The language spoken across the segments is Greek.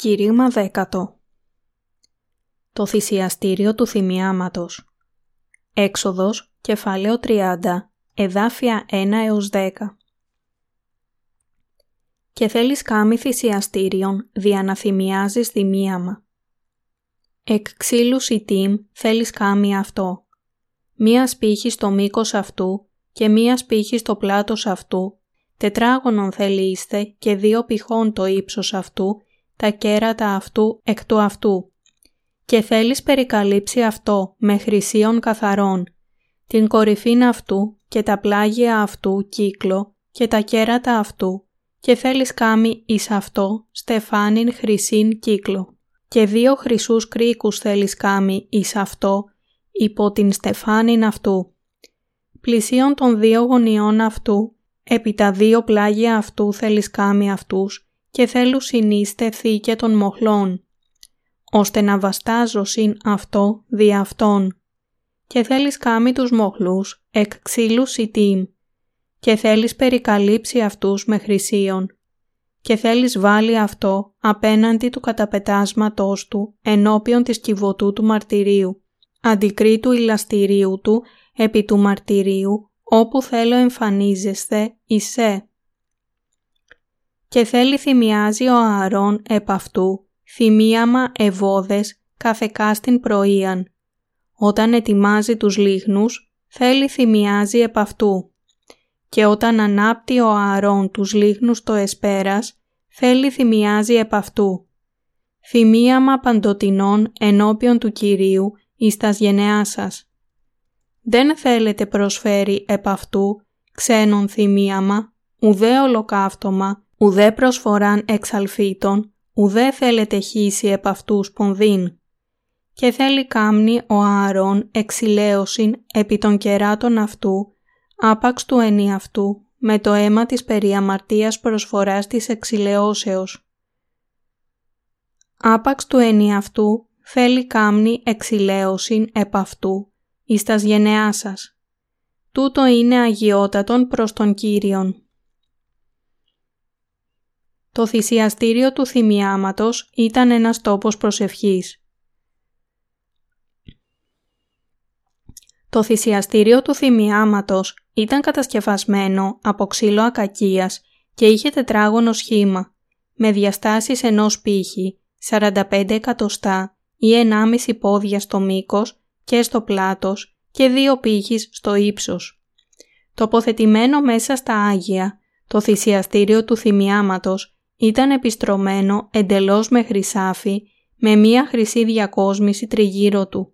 Κηρύγμα δέκατο Το θυσιαστήριο του θυμιάματος Έξοδος, κεφάλαιο 30, εδάφια 1 έως 10 Και θέλεις κάμι θυσιαστήριον, δια να θυμιάζεις θυμίαμα. Εκ ξύλου σιτήμ θέλεις κάμι αυτό. Μία σπίχη στο μήκος αυτού και μία σπίχη στο πλάτος αυτού τετράγωνον θέλει είστε και δύο πηχών το ύψος αυτού, τα κέρατα αυτού εκ του αυτού. Και θέλεις περικαλύψει αυτό με χρυσίων καθαρών, την κορυφήν αυτού και τα πλάγια αυτού κύκλο και τα κέρατα αυτού και θέλεις κάμει εις αυτό στεφάνιν χρυσήν κύκλο. Και δύο χρυσούς κρίκους θέλεις κάμει εις αυτό υπό την στεφάνιν αυτού. Πλησίον των δύο γωνιών αυτού Επί τα δύο πλάγια αυτού θέλεις κάμει αυτούς και θέλουν συνείστε θήκε των μοχλών, ώστε να βαστάζω συν αυτό δι' αυτόν. Και θέλεις κάμει τους μοχλούς εκ ξύλου σιτήμ και θέλεις περικαλύψει αυτούς με χρυσίων και θέλεις βάλει αυτό απέναντι του καταπετάσματός του ενώπιον της κυβωτού του μαρτυρίου, αντικρίτου ηλαστηρίου του επί του μαρτυρίου όπου θέλω εμφανίζεστε εισέ. Και θέλει θυμιάζει ο Ααρών επ' αυτού, θυμίαμα ευώδες καθεκά στην πρωίαν. Όταν ετοιμάζει τους λίγνους, θέλει θυμιάζει επ' αυτού. Και όταν ανάπτει ο Ααρών τους λίγνους το εσπέρας, θέλει θυμιάζει επ' αυτού. Θυμίαμα παντοτινών ενώπιον του Κυρίου εις τας γενεά σας δεν θέλετε προσφέρει επ' αυτού ξένον θυμίαμα, ουδέ ολοκαύτωμα, ουδέ προσφοράν εξαλφίτων, ουδέ θέλετε χύσει επ' αυτούς σπονδύν. Και θέλει κάμνη ο Ααρών εξηλαίωσιν επί των κεράτων αυτού, άπαξ του αυτού, με το αίμα της περιαμαρτίας προσφοράς της εξηλαιώσεως. Άπαξ του αυτού θέλει κάμνη εξηλαίωσιν επ' αυτού, εις τας γενεάς σας. Τούτο είναι αγιότατον προς τον Κύριον. Το θυσιαστήριο του θυμιάματος ήταν ένας τόπος προσευχής. Το θυσιαστήριο του θυμιάματος ήταν κατασκευασμένο από ξύλο ακακίας και είχε τετράγωνο σχήμα, με διαστάσεις ενός πύχη, 45 εκατοστά ή 1,5 πόδια στο μήκος και στο πλάτος και δύο πύχης στο ύψος. Τοποθετημένο μέσα στα Άγια, το θυσιαστήριο του θυμιάματος ήταν επιστρωμένο εντελώς με χρυσάφι με μία χρυσή διακόσμηση τριγύρω του.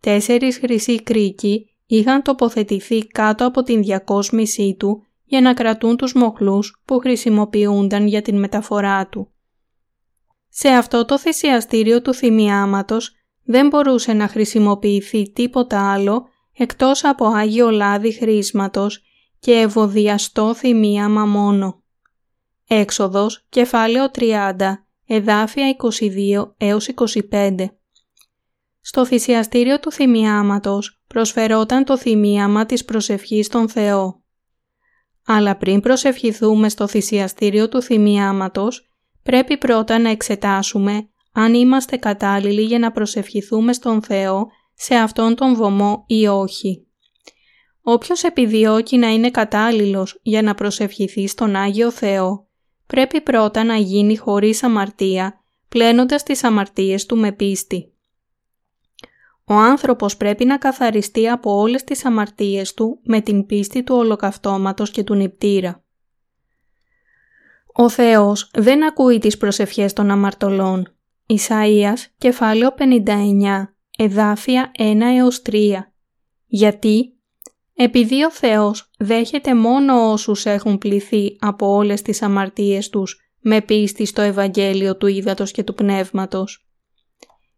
Τέσσερις χρυσοί κρίκοι είχαν τοποθετηθεί κάτω από την διακόσμησή του για να κρατούν τους μοχλούς που χρησιμοποιούνταν για την μεταφορά του. Σε αυτό το θυσιαστήριο του θυμιάματος δεν μπορούσε να χρησιμοποιηθεί τίποτα άλλο εκτός από Άγιο Λάδι χρήσματος και ευωδιαστό θυμίαμα μόνο. Έξοδος, κεφάλαιο 30, εδάφια 22 έως 25. Στο θυσιαστήριο του θυμιάματος προσφερόταν το θυμίαμα της προσευχής στον Θεό. Αλλά πριν προσευχηθούμε στο θυσιαστήριο του θυμιάματος, πρέπει πρώτα να εξετάσουμε αν είμαστε κατάλληλοι για να προσευχηθούμε στον Θεό σε αυτόν τον βωμό ή όχι. Όποιος επιδιώκει να είναι κατάλληλος για να προσευχηθεί στον Άγιο Θεό, πρέπει πρώτα να γίνει χωρίς αμαρτία, πλένοντας τις αμαρτίες του με πίστη. Ο άνθρωπος πρέπει να καθαριστεί από όλες τις αμαρτίες του με την πίστη του ολοκαυτώματος και του νηπτήρα. Ο Θεός δεν ακούει τις προσευχές των αμαρτωλών, Ισαΐας, κεφάλαιο 59, εδάφια 1 έως 3. Γιατί; Επειδή ο Θεός δέχεται μόνο όσους έχουν πληθεί από όλες τις αμαρτίες τους με πίστη στο Ευαγγέλιο του Ήδατος και του Πνεύματος.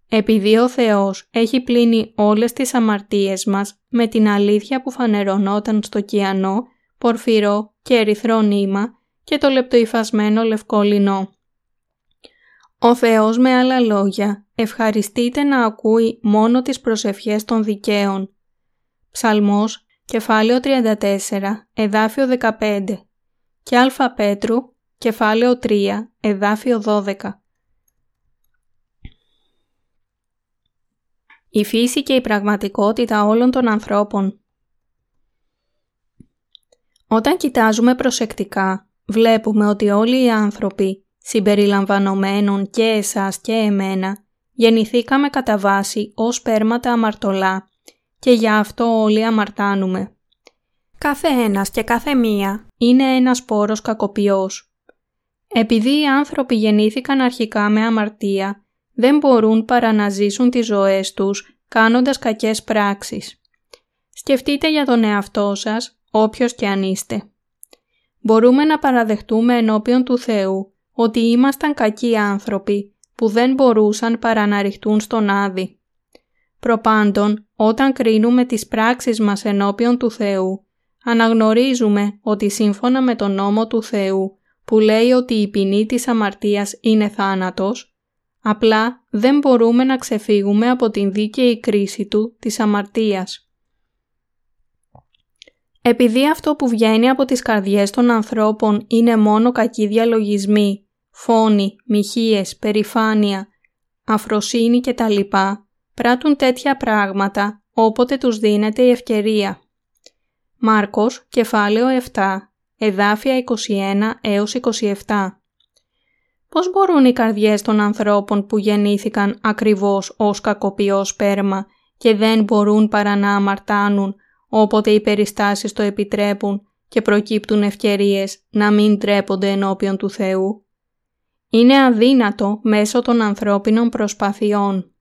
Επειδή ο Θεός έχει πλύνει όλες τις αμαρτίες μας με την αλήθεια που φανερωνόταν στο κιανό, πορφυρό και ερυθρό νήμα και το λεπτοϊφασμένο λευκό λινό. Ο Θεός με άλλα λόγια ευχαριστείται να ακούει μόνο τις προσευχές των δικαίων. Ψαλμός, κεφάλαιο 34, εδάφιο 15 και Α Πέτρου, κεφάλαιο 3, εδάφιο 12. Η φύση και η πραγματικότητα όλων των ανθρώπων Όταν κοιτάζουμε προσεκτικά, βλέπουμε ότι όλοι οι άνθρωποι, συμπεριλαμβανομένων και εσάς και εμένα, γεννηθήκαμε κατά βάση ως πέρματα αμαρτωλά και για αυτό όλοι αμαρτάνουμε. Κάθε ένας και κάθε μία είναι ένας σπόρος κακοποιός. Επειδή οι άνθρωποι γεννήθηκαν αρχικά με αμαρτία, δεν μπορούν παρά να ζήσουν τις ζωές τους κάνοντας κακές πράξεις. Σκεφτείτε για τον εαυτό σας, όποιος και αν είστε. Μπορούμε να παραδεχτούμε ενώπιον του Θεού ότι ήμασταν κακοί άνθρωποι που δεν μπορούσαν παρά να ρηχτούν στον Άδη. Προπάντων, όταν κρίνουμε τις πράξεις μας ενώπιον του Θεού, αναγνωρίζουμε ότι σύμφωνα με τον νόμο του Θεού που λέει ότι η ποινή της αμαρτίας είναι θάνατος, απλά δεν μπορούμε να ξεφύγουμε από την δίκαιη κρίση του της αμαρτίας. Επειδή αυτό που βγαίνει από τις καρδιές των ανθρώπων είναι μόνο κακοί διαλογισμοί, φόνοι, μοιχείες, περηφάνεια, αφροσύνη κτλ. Πράττουν τέτοια πράγματα όποτε τους δίνεται η ευκαιρία. Μάρκος, κεφάλαιο 7, εδάφια 21 έως 27 Πώς μπορούν οι καρδιές των ανθρώπων που γεννήθηκαν ακριβώς ως κακοποιό σπέρμα και δεν μπορούν παρά να αμαρτάνουν όποτε οι περιστάσεις το επιτρέπουν και προκύπτουν ευκαιρίες να μην τρέπονται ενώπιον του Θεού; Είναι αδύνατο μέσω των ανθρώπινων προσπαθειών.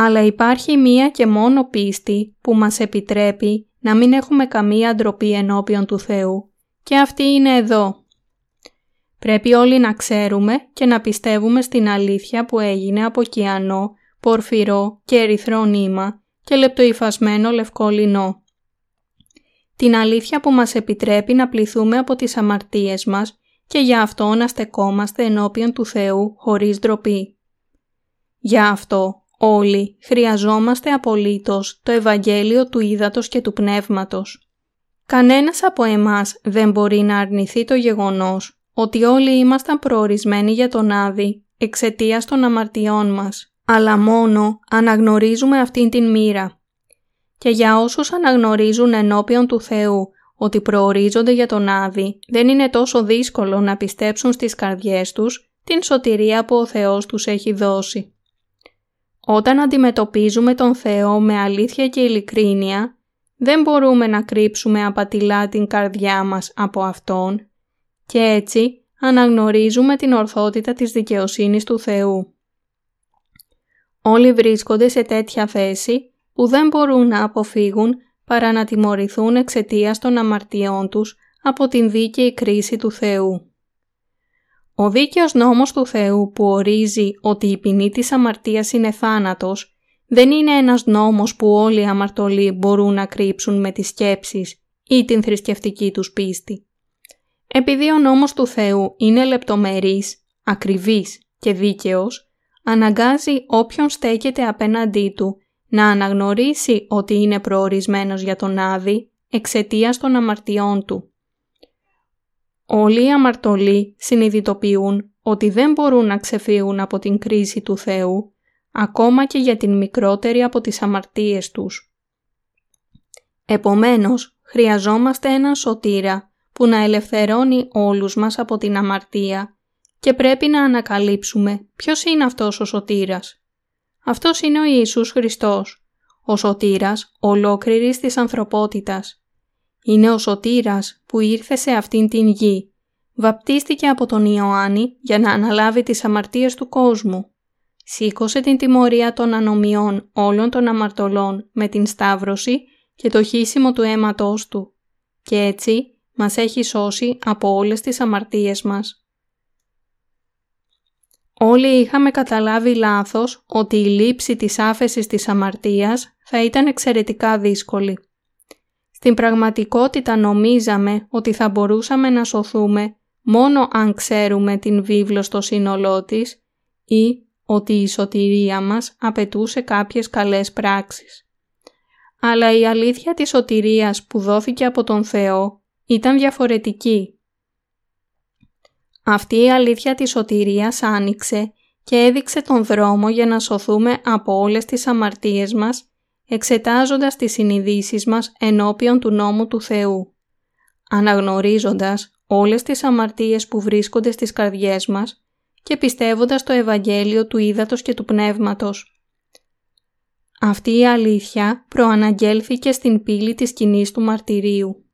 Αλλά υπάρχει μία και μόνο πίστη που μας επιτρέπει να μην έχουμε καμία ντροπή ενώπιον του Θεού και αυτή είναι εδώ. Πρέπει όλοι να ξέρουμε και να πιστεύουμε στην αλήθεια που έγινε από κιανό, πορφυρό και ερυθρό νήμα και λεπτοϊφασμένο λευκό λινό. Την αλήθεια που μας επιτρέπει να πληθούμε από τις αμαρτίες μας και για αυτό να στεκόμαστε ενώπιον του Θεού χωρίς ντροπή. Για αυτό όλοι χρειαζόμαστε απολύτως το Ευαγγέλιο του Ήδατος και του Πνεύματος. Κανένας από εμάς δεν μπορεί να αρνηθεί το γεγονός ότι όλοι ήμασταν προορισμένοι για τον Άδη εξαιτίας των αμαρτιών μας αλλά μόνο αναγνωρίζουμε αυτήν την μοίρα. Και για όσους αναγνωρίζουν ενώπιον του Θεού ότι προορίζονται για τον Άδη, δεν είναι τόσο δύσκολο να πιστέψουν στις καρδιές τους την σωτηρία που ο Θεός τους έχει δώσει. Όταν αντιμετωπίζουμε τον Θεό με αλήθεια και ειλικρίνεια, δεν μπορούμε να κρύψουμε απατηλά την καρδιά μας από Αυτόν και έτσι αναγνωρίζουμε την ορθότητα της δικαιοσύνης του Θεού. Όλοι βρίσκονται σε τέτοια θέση που δεν μπορούν να αποφύγουν παρά να τιμωρηθούν εξαιτίας των αμαρτιών τους από την δίκαιη κρίση του Θεού. Ο δίκαιος νόμος του Θεού που ορίζει ότι η ποινή της αμαρτίας είναι θάνατος δεν είναι ένας νόμος που όλοι οι αμαρτωλοί μπορούν να κρύψουν με τις σκέψεις ή την θρησκευτική τους πίστη. Επειδή ο νόμος του Θεού είναι λεπτομερής, ακριβής και δίκαιος, αναγκάζει όποιον στέκεται απέναντί του να αναγνωρίσει ότι είναι προορισμένος για τον Άδη εξαιτίας των αμαρτιών του. Όλοι οι αμαρτωλοί συνειδητοποιούν ότι δεν μπορούν να ξεφύγουν από την κρίση του Θεού, ακόμα και για την μικρότερη από τις αμαρτίες τους. Επομένως, χρειαζόμαστε έναν σωτήρα που να ελευθερώνει όλους μας από την αμαρτία και πρέπει να ανακαλύψουμε ποιος είναι αυτός ο σωτήρας. Αυτός είναι ο Ιησούς Χριστός, ο σωτήρας ολόκληρης της ανθρωπότητας. Είναι ο σωτήρας που ήρθε σε αυτήν την γη. Βαπτίστηκε από τον Ιωάννη για να αναλάβει τις αμαρτίες του κόσμου. Σήκωσε την τιμωρία των ανομιών όλων των αμαρτωλών με την σταύρωση και το χύσιμο του αίματός του. Και έτσι μας έχει σώσει από όλες τις αμαρτίες μας. Όλοι είχαμε καταλάβει λάθος ότι η λήψη της άφεσης της αμαρτίας θα ήταν εξαιρετικά δύσκολη. Στην πραγματικότητα νομίζαμε ότι θα μπορούσαμε να σωθούμε μόνο αν ξέρουμε την βίβλο στο σύνολό της ή ότι η σωτηρία μας απαιτούσε κάποιες καλές πράξεις. Αλλά η αλήθεια της σωτηρίας που δόθηκε από τον Θεό ήταν διαφορετική αυτή η αλήθεια της σωτηρίας άνοιξε και έδειξε τον δρόμο για να σωθούμε από όλες τις αμαρτίες μας, εξετάζοντας τις συνειδήσεις μας ενώπιον του νόμου του Θεού, αναγνωρίζοντας όλες τις αμαρτίες που βρίσκονται στις καρδιές μας και πιστεύοντας το Ευαγγέλιο του Ήδατος και του Πνεύματος. Αυτή η αλήθεια προαναγγέλθηκε στην πύλη της κοινή του μαρτυρίου.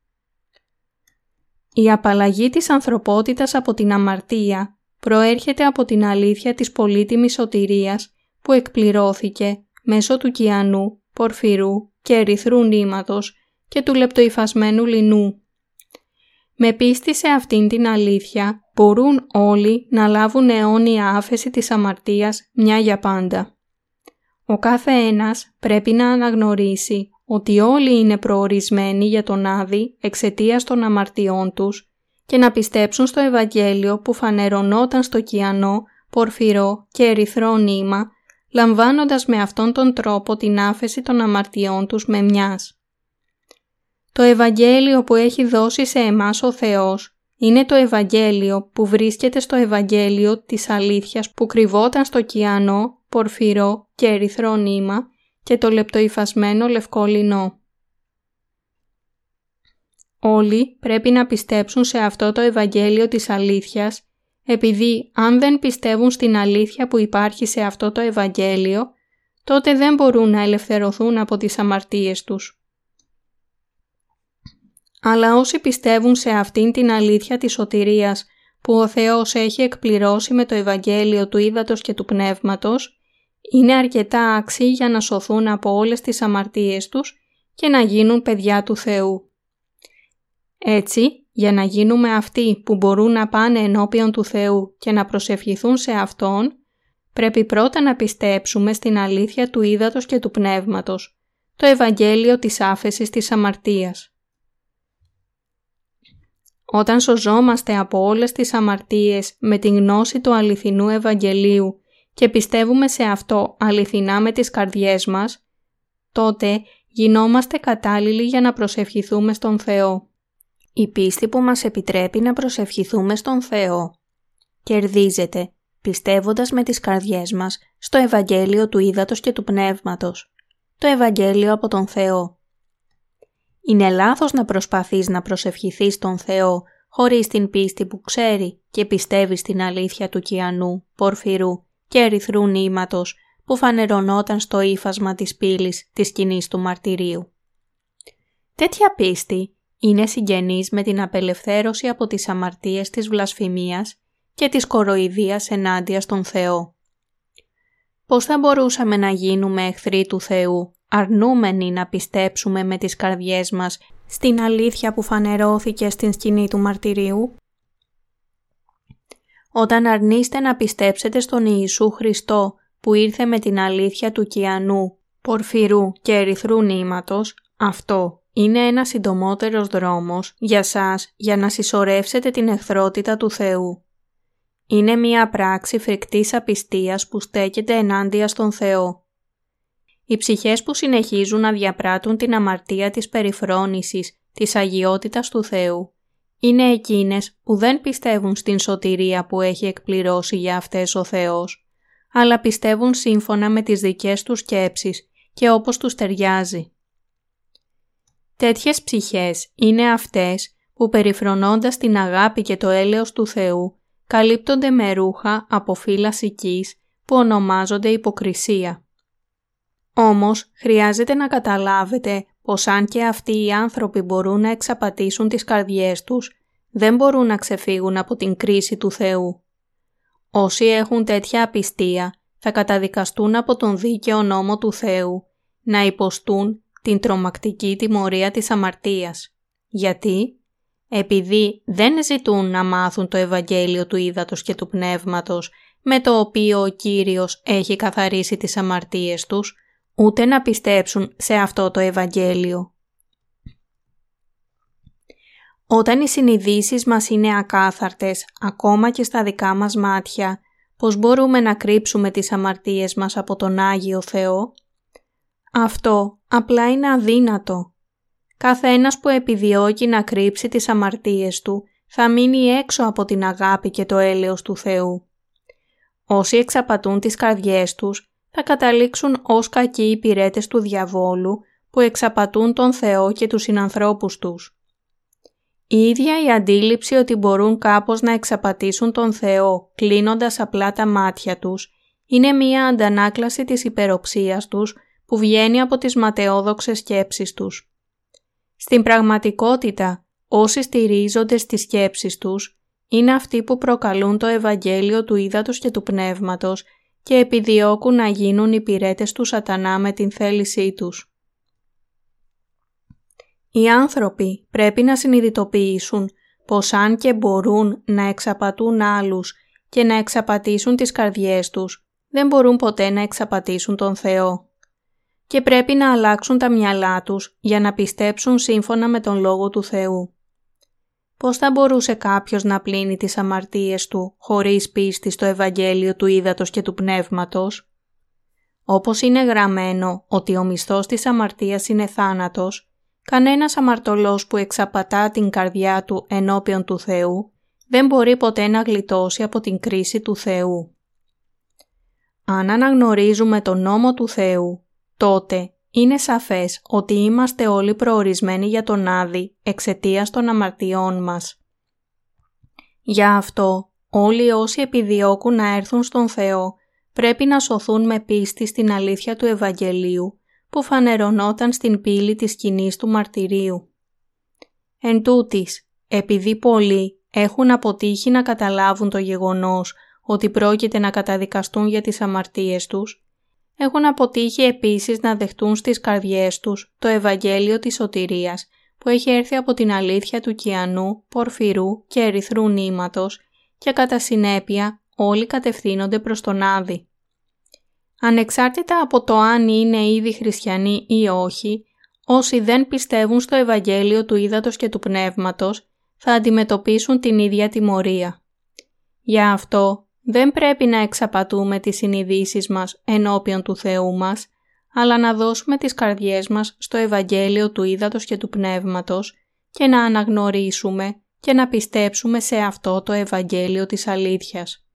Η απαλλαγή της ανθρωπότητας από την αμαρτία προέρχεται από την αλήθεια της πολύτιμης σωτηρίας που εκπληρώθηκε μέσω του κιανού, πορφυρού και ερυθρού νήματος και του λεπτοϊφασμένου λινού. Με πίστη σε αυτήν την αλήθεια μπορούν όλοι να λάβουν αιώνια άφεση της αμαρτίας μια για πάντα. Ο κάθε ένας πρέπει να αναγνωρίσει ότι όλοι είναι προορισμένοι για τον Άδη εξαιτίας των αμαρτιών τους και να πιστέψουν στο Ευαγγέλιο που φανερωνόταν στο κιανό, πορφυρό και ερυθρό νήμα, λαμβάνοντας με αυτόν τον τρόπο την άφεση των αμαρτιών τους με μιας. Το Ευαγγέλιο που έχει δώσει σε εμάς ο Θεός είναι το Ευαγγέλιο που βρίσκεται στο Ευαγγέλιο της αλήθειας που κρυβόταν στο κιανό, πορφυρό και ερυθρό νήμα και το λεπτοϊφασμένο λευκό λινό. Όλοι πρέπει να πιστέψουν σε αυτό το Ευαγγέλιο της αλήθειας, επειδή αν δεν πιστεύουν στην αλήθεια που υπάρχει σε αυτό το Ευαγγέλιο, τότε δεν μπορούν να ελευθερωθούν από τις αμαρτίες τους. Αλλά όσοι πιστεύουν σε αυτήν την αλήθεια της σωτηρίας που ο Θεός έχει εκπληρώσει με το Ευαγγέλιο του Ήδατος και του Πνεύματος, είναι αρκετά άξιοι για να σωθούν από όλες τις αμαρτίες τους και να γίνουν παιδιά του Θεού. Έτσι, για να γίνουμε αυτοί που μπορούν να πάνε ενώπιον του Θεού και να προσευχηθούν σε Αυτόν, πρέπει πρώτα να πιστέψουμε στην αλήθεια του ύδατος και του πνεύματος, το Ευαγγέλιο της άφεσης της αμαρτίας. Όταν σωζόμαστε από όλες τις αμαρτίες με την γνώση του αληθινού Ευαγγελίου και πιστεύουμε σε αυτό αληθινά με τις καρδιές μας, τότε γινόμαστε κατάλληλοι για να προσευχηθούμε στον Θεό. Η πίστη που μας επιτρέπει να προσευχηθούμε στον Θεό κερδίζεται πιστεύοντας με τις καρδιές μας στο Ευαγγέλιο του Ήδατος και του Πνεύματος, το Ευαγγέλιο από τον Θεό. Είναι λάθος να προσπαθείς να προσευχηθείς τον Θεό χωρίς την πίστη που ξέρει και πιστεύει στην αλήθεια του κιανού, πορφυρού και ερυθρού νήματος που φανερωνόταν στο ύφασμα της πύλης της κοινή του μαρτυρίου. Τέτοια πίστη είναι συγγενής με την απελευθέρωση από τις αμαρτίες της βλασφημίας και της κοροϊδίας ενάντια στον Θεό. Πώς θα μπορούσαμε να γίνουμε εχθροί του Θεού, αρνούμενοι να πιστέψουμε με τις καρδιές μας στην αλήθεια που φανερώθηκε στην σκηνή του μαρτυρίου; Όταν αρνείστε να πιστέψετε στον Ιησού Χριστό που ήρθε με την αλήθεια του κιανού, πορφυρού και ερυθρού νήματος, αυτό είναι ένας συντομότερος δρόμος για σας για να συσσωρεύσετε την εχθρότητα του Θεού. Είναι μια πράξη φρικτής απιστίας που στέκεται ενάντια στον Θεό. Οι ψυχές που συνεχίζουν να διαπράττουν την αμαρτία της περιφρόνησης, της αγιότητας του Θεού, είναι εκείνες που δεν πιστεύουν στην σωτηρία που έχει εκπληρώσει για αυτές ο Θεός, αλλά πιστεύουν σύμφωνα με τις δικές τους σκέψεις και όπως τους ταιριάζει. Τέτοιες ψυχές είναι αυτές που περιφρονώντας την αγάπη και το έλεος του Θεού καλύπτονται με ρούχα από φύλλα σικής που ονομάζονται υποκρισία. Όμως χρειάζεται να καταλάβετε πως αν και αυτοί οι άνθρωποι μπορούν να εξαπατήσουν τις καρδιές τους, δεν μπορούν να ξεφύγουν από την κρίση του Θεού. Όσοι έχουν τέτοια απιστία θα καταδικαστούν από τον δίκαιο νόμο του Θεού να υποστούν την τρομακτική τιμωρία της αμαρτίας. Γιατί; Επειδή δεν ζητούν να μάθουν το Ευαγγέλιο του Ήδατος και του Πνεύματος με το οποίο ο Κύριος έχει καθαρίσει τις αμαρτίες τους, ούτε να πιστέψουν σε αυτό το Ευαγγέλιο. Όταν οι συνειδήσεις μας είναι ακάθαρτες, ακόμα και στα δικά μας μάτια, πώς μπορούμε να κρύψουμε τις αμαρτίες μας από τον Άγιο Θεό; Αυτό απλά είναι αδύνατο. Κάθε ένας που επιδιώκει να κρύψει τις αμαρτίες του θα μείνει έξω από την αγάπη και το έλεος του Θεού. όσοι εξαπατούν τις καρδιές τους θα καταλήξουν ως κακοί υπηρέτες του διαβόλου που εξαπατούν τον Θεό και τους συνανθρώπους τους. Η ίδια η αντίληψη ότι μπορούν κάπως να εξαπατήσουν τον Θεό κλείνοντας απλά τα μάτια τους είναι μία αντανάκλαση της υπεροψίας τους που βγαίνει από τις ματαιόδοξες σκέψεις τους. Στην πραγματικότητα, όσοι στηρίζονται στις σκέψεις τους, είναι αυτοί που προκαλούν το Ευαγγέλιο του Ήδατος και του Πνεύματος και επιδιώκουν να γίνουν υπηρέτες του σατανά με την θέλησή τους. Οι άνθρωποι πρέπει να συνειδητοποιήσουν πως αν και μπορούν να εξαπατούν άλλους και να εξαπατήσουν τις καρδιές τους, δεν μπορούν ποτέ να εξαπατήσουν τον Θεό. Και πρέπει να αλλάξουν τα μυαλά τους για να πιστέψουν σύμφωνα με τον Λόγο του Θεού. Πώς θα μπορούσε κάποιος να πλύνει τις αμαρτίες του χωρίς πίστη στο Ευαγγέλιο του Ήδατος και του Πνεύματος; Όπως είναι γραμμένο ότι ο μισθός της αμαρτίας είναι θάνατος, κανένας αμαρτωλός που εξαπατά την καρδιά του ενώπιον του Θεού δεν μπορεί ποτέ να γλιτώσει από την κρίση του Θεού. Αν αναγνωρίζουμε τον νόμο του Θεού, τότε είναι σαφές ότι είμαστε όλοι προορισμένοι για τον Άδη εξαιτίας των αμαρτιών μας. Γι' αυτό όλοι όσοι επιδιώκουν να έρθουν στον Θεό πρέπει να σωθούν με πίστη στην αλήθεια του Ευαγγελίου που φανερωνόταν στην πύλη της σκηνής του μαρτυρίου. Εν τούτης, επειδή πολλοί έχουν αποτύχει να καταλάβουν το γεγονός ότι πρόκειται να καταδικαστούν για τις αμαρτίες τους, έχουν αποτύχει επίσης να δεχτούν στις καρδιές τους το Ευαγγέλιο της σωτηρίας που έχει έρθει από την αλήθεια του κιανού, πορφυρού και ερυθρού νήματος και κατά συνέπεια όλοι κατευθύνονται προς τον Άδη. Ανεξάρτητα από το αν είναι ήδη χριστιανοί ή όχι, όσοι δεν πιστεύουν στο Ευαγγέλιο του Ήδατος και του Πνεύματος θα αντιμετωπίσουν την ίδια τιμωρία. Γι' αυτό δεν πρέπει να εξαπατούμε τις συνειδήσεις μας ενώπιον του Θεού μας, αλλά να δώσουμε τις καρδιές μας στο Ευαγγέλιο του Ήδατος και του Πνεύματος και να αναγνωρίσουμε και να πιστέψουμε σε αυτό το Ευαγγέλιο της αλήθειας.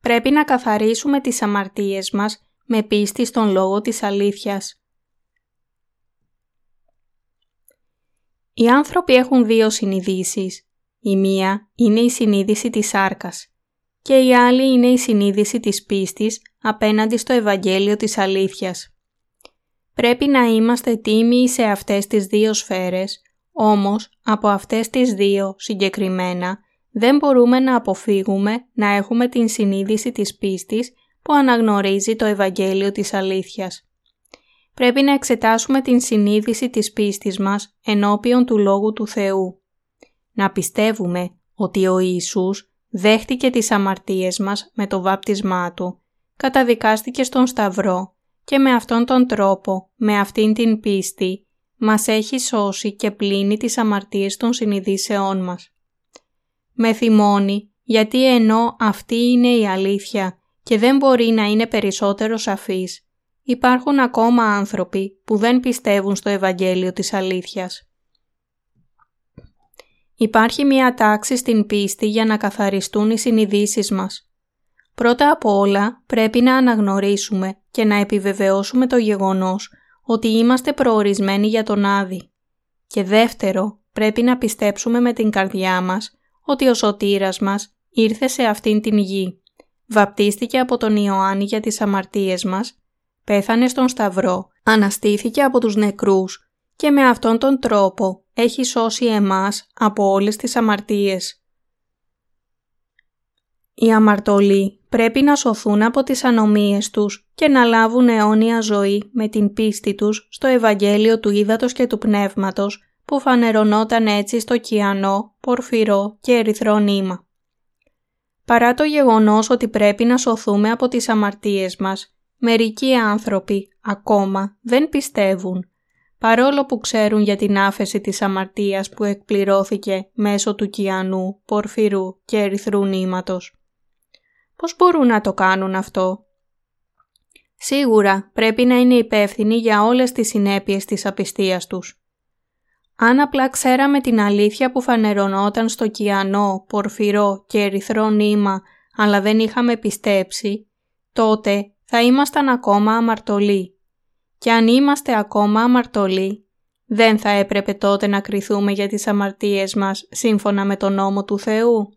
Πρέπει να καθαρίσουμε τις αμαρτίες μας με πίστη στον λόγο της αλήθειας. Οι άνθρωποι έχουν δύο συνειδήσεις. Η μία είναι η συνείδηση της σάρκας και η άλλη είναι η συνείδηση της πίστης απέναντι στο Ευαγγέλιο της αλήθειας. Πρέπει να είμαστε τίμοι σε αυτές τις δύο σφαίρες, όμως από αυτές τις δύο συγκεκριμένα δεν μπορούμε να αποφύγουμε να έχουμε την συνείδηση της πίστης που αναγνωρίζει το Ευαγγέλιο της αλήθειας πρέπει να εξετάσουμε την συνείδηση της πίστης μας ενώπιον του Λόγου του Θεού. Να πιστεύουμε ότι ο Ιησούς δέχτηκε τις αμαρτίες μας με το βάπτισμά Του, καταδικάστηκε στον Σταυρό και με αυτόν τον τρόπο, με αυτήν την πίστη, μας έχει σώσει και πλύνει τις αμαρτίες των συνειδήσεών μας. Με θυμώνει γιατί ενώ αυτή είναι η αλήθεια και δεν μπορεί να είναι περισσότερο σαφής, υπάρχουν ακόμα άνθρωποι που δεν πιστεύουν στο Ευαγγέλιο της αλήθειας. Υπάρχει μια τάξη στην πίστη για να καθαριστούν οι συνειδήσεις μας. Πρώτα απ' όλα πρέπει να αναγνωρίσουμε και να επιβεβαιώσουμε το γεγονός ότι είμαστε προορισμένοι για τον Άδη. Και δεύτερο, πρέπει να πιστέψουμε με την καρδιά μας ότι ο σωτήρας μας ήρθε σε αυτήν την γη. Βαπτίστηκε από τον Ιωάννη για τις αμαρτίες μας πέθανε στον Σταυρό, αναστήθηκε από τους νεκρούς και με αυτόν τον τρόπο έχει σώσει εμάς από όλες τις αμαρτίες. Οι αμαρτωλοί πρέπει να σωθούν από τις ανομίες τους και να λάβουν αιώνια ζωή με την πίστη τους στο Ευαγγέλιο του Ήδατος και του Πνεύματος που φανερωνόταν έτσι στο κιανό, πορφυρό και ερυθρό νήμα. Παρά το γεγονός ότι πρέπει να σωθούμε από τις αμαρτίες μας, Μερικοί άνθρωποι ακόμα δεν πιστεύουν, παρόλο που ξέρουν για την άφεση της αμαρτίας που εκπληρώθηκε μέσω του κιανού, πορφυρού και ερυθρού νήματος. Πώς μπορούν να το κάνουν αυτό; Σίγουρα πρέπει να είναι υπεύθυνοι για όλες τις συνέπειες της απιστίας τους. Αν απλά ξέραμε την αλήθεια που φανερωνόταν στο κιανό, πορφυρό και ερυθρό νήμα, αλλά δεν είχαμε πιστέψει, τότε θα ήμασταν ακόμα αμαρτωλοί. Και αν είμαστε ακόμα αμαρτωλοί, δεν θα έπρεπε τότε να κριθούμε για τις αμαρτίες μας σύμφωνα με τον νόμο του Θεού.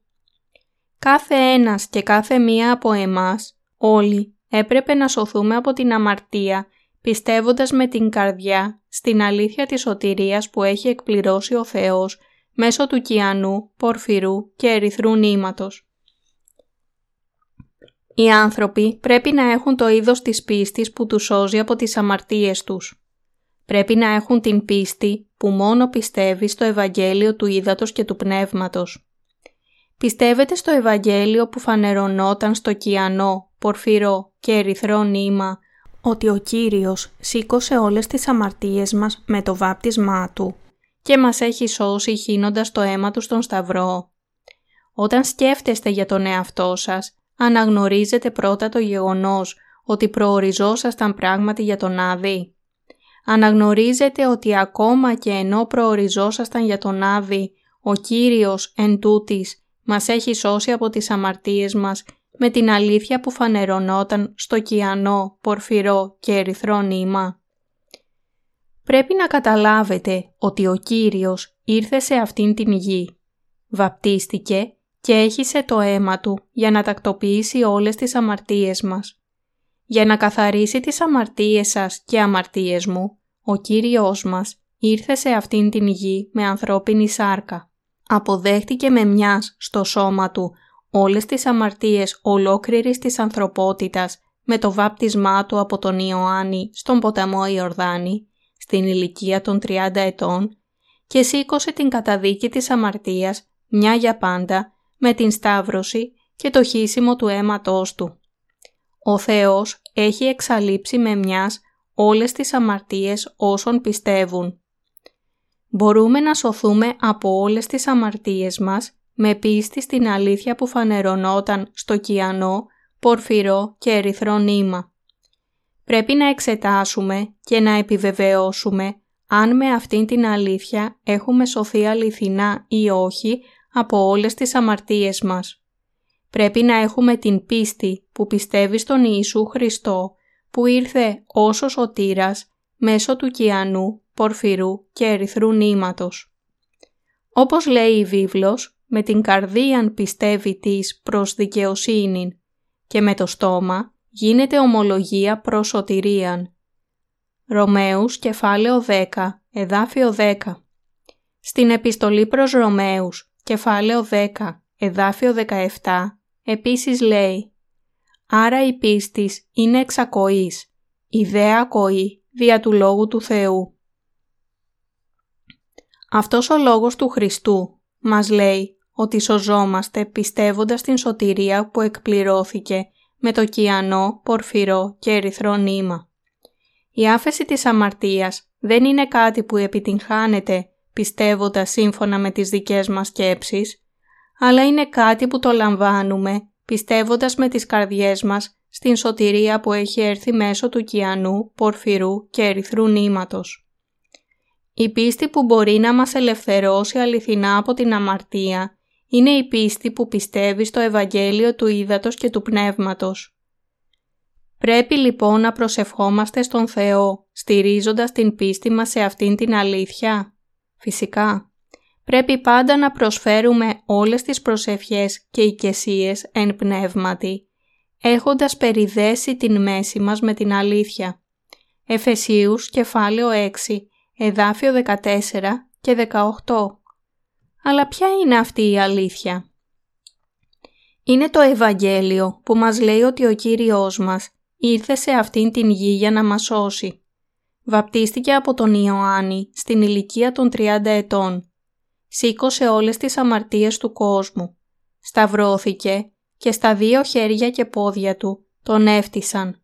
Κάθε ένας και κάθε μία από εμάς, όλοι, έπρεπε να σωθούμε από την αμαρτία πιστεύοντας με την καρδιά στην αλήθεια της σωτηρίας που έχει εκπληρώσει ο Θεός μέσω του κιανού, πορφυρού και ερυθρού νήματος. Οι άνθρωποι πρέπει να έχουν το είδος της πίστης που τους σώζει από τις αμαρτίες τους. Πρέπει να έχουν την πίστη που μόνο πιστεύει στο Ευαγγέλιο του Ήδατος και του Πνεύματος. Πιστεύετε στο Ευαγγέλιο που φανερωνόταν στο κιανό, πορφυρό και ερυθρό νήμα ότι ο Κύριος σήκωσε όλες τις αμαρτίες μας με το βάπτισμά Του και μας έχει σώσει χύνοντας το αίμα Του στον Σταυρό. Όταν σκέφτεστε για τον εαυτό σας, αναγνωρίζετε πρώτα το γεγονός ότι προοριζόσασταν πράγματι για τον Άδη. Αναγνωρίζετε ότι ακόμα και ενώ προοριζόσασταν για τον Άδη, ο Κύριος εν τούτης μας έχει σώσει από τις αμαρτίες μας με την αλήθεια που φανερωνόταν στο κιανό, πορφυρό και ερυθρό νήμα. Πρέπει να καταλάβετε ότι ο Κύριος ήρθε σε αυτήν την γη, βαπτίστηκε και έχισε το αίμα Του για να τακτοποιήσει όλες τις αμαρτίες μας. Για να καθαρίσει τις αμαρτίες σας και αμαρτίες μου, ο Κύριος μας ήρθε σε αυτήν την γη με ανθρώπινη σάρκα. Αποδέχτηκε με μιας στο σώμα Του όλες τις αμαρτίες ολόκληρης της ανθρωπότητας με το βάπτισμά του από τον Ιωάννη στον ποταμό Ιορδάνη στην ηλικία των 30 ετών και σήκωσε την καταδίκη της αμαρτίας μια για πάντα με την σταύρωση και το χύσιμο του αίματός του. Ο Θεός έχει εξαλείψει με μιας όλες τις αμαρτίες όσων πιστεύουν. Μπορούμε να σωθούμε από όλες τις αμαρτίες μας με πίστη στην αλήθεια που φανερωνόταν στο κιανό, πορφυρό και ερυθρό νήμα. Πρέπει να εξετάσουμε και να επιβεβαιώσουμε αν με αυτήν την αλήθεια έχουμε σωθεί αληθινά ή όχι από όλες τις αμαρτίες μας. Πρέπει να έχουμε την πίστη που πιστεύει στον Ιησού Χριστό που ήρθε ως ο σωτήρας μέσω του κιανού, πορφυρού και ερυθρού νήματος. Όπως λέει η βίβλος, με την καρδίαν πιστεύει της προς δικαιοσύνην και με το στόμα γίνεται ομολογία προς σωτηρίαν. Ρωμαίους κεφάλαιο 10, εδάφιο 10 Στην επιστολή προς Ρωμαίους, κεφάλαιο 10, εδάφιο 17, επίσης λέει «Άρα η πίστης είναι εξακοής, ιδέα ακοή δια του Λόγου του Θεού». Αυτός ο Λόγος του Χριστού μας λέει ότι σωζόμαστε πιστεύοντας την σωτηρία που εκπληρώθηκε με το κιανό, πορφυρό και ερυθρό νήμα. Η άφεση της αμαρτίας δεν είναι κάτι που επιτυγχάνεται πιστεύοντας σύμφωνα με τις δικές μας σκέψεις, αλλά είναι κάτι που το λαμβάνουμε πιστεύοντας με τις καρδιές μας στην σωτηρία που έχει έρθει μέσω του κιανού, πορφυρού και ερυθρού νήματος. Η πίστη που μπορεί να μας ελευθερώσει αληθινά από την αμαρτία είναι η πίστη που πιστεύει στο Ευαγγέλιο του Ήδατος και του Πνεύματος. Πρέπει λοιπόν να προσευχόμαστε στον Θεό, στηρίζοντας την πίστη μας σε αυτήν την αλήθεια. Φυσικά, πρέπει πάντα να προσφέρουμε όλες τις προσευχές και οικεσίες εν πνεύματι, έχοντας περιδέσει την μέση μας με την αλήθεια. Εφεσίους κεφάλαιο 6, εδάφιο 14 και 18 αλλά ποια είναι αυτή η αλήθεια; Είναι το Ευαγγέλιο που μας λέει ότι ο Κύριος μας ήρθε σε αυτήν την γη για να μας σώσει. Βαπτίστηκε από τον Ιωάννη στην ηλικία των 30 ετών. Σήκωσε όλες τις αμαρτίες του κόσμου. Σταυρώθηκε και στα δύο χέρια και πόδια του τον έφτισαν.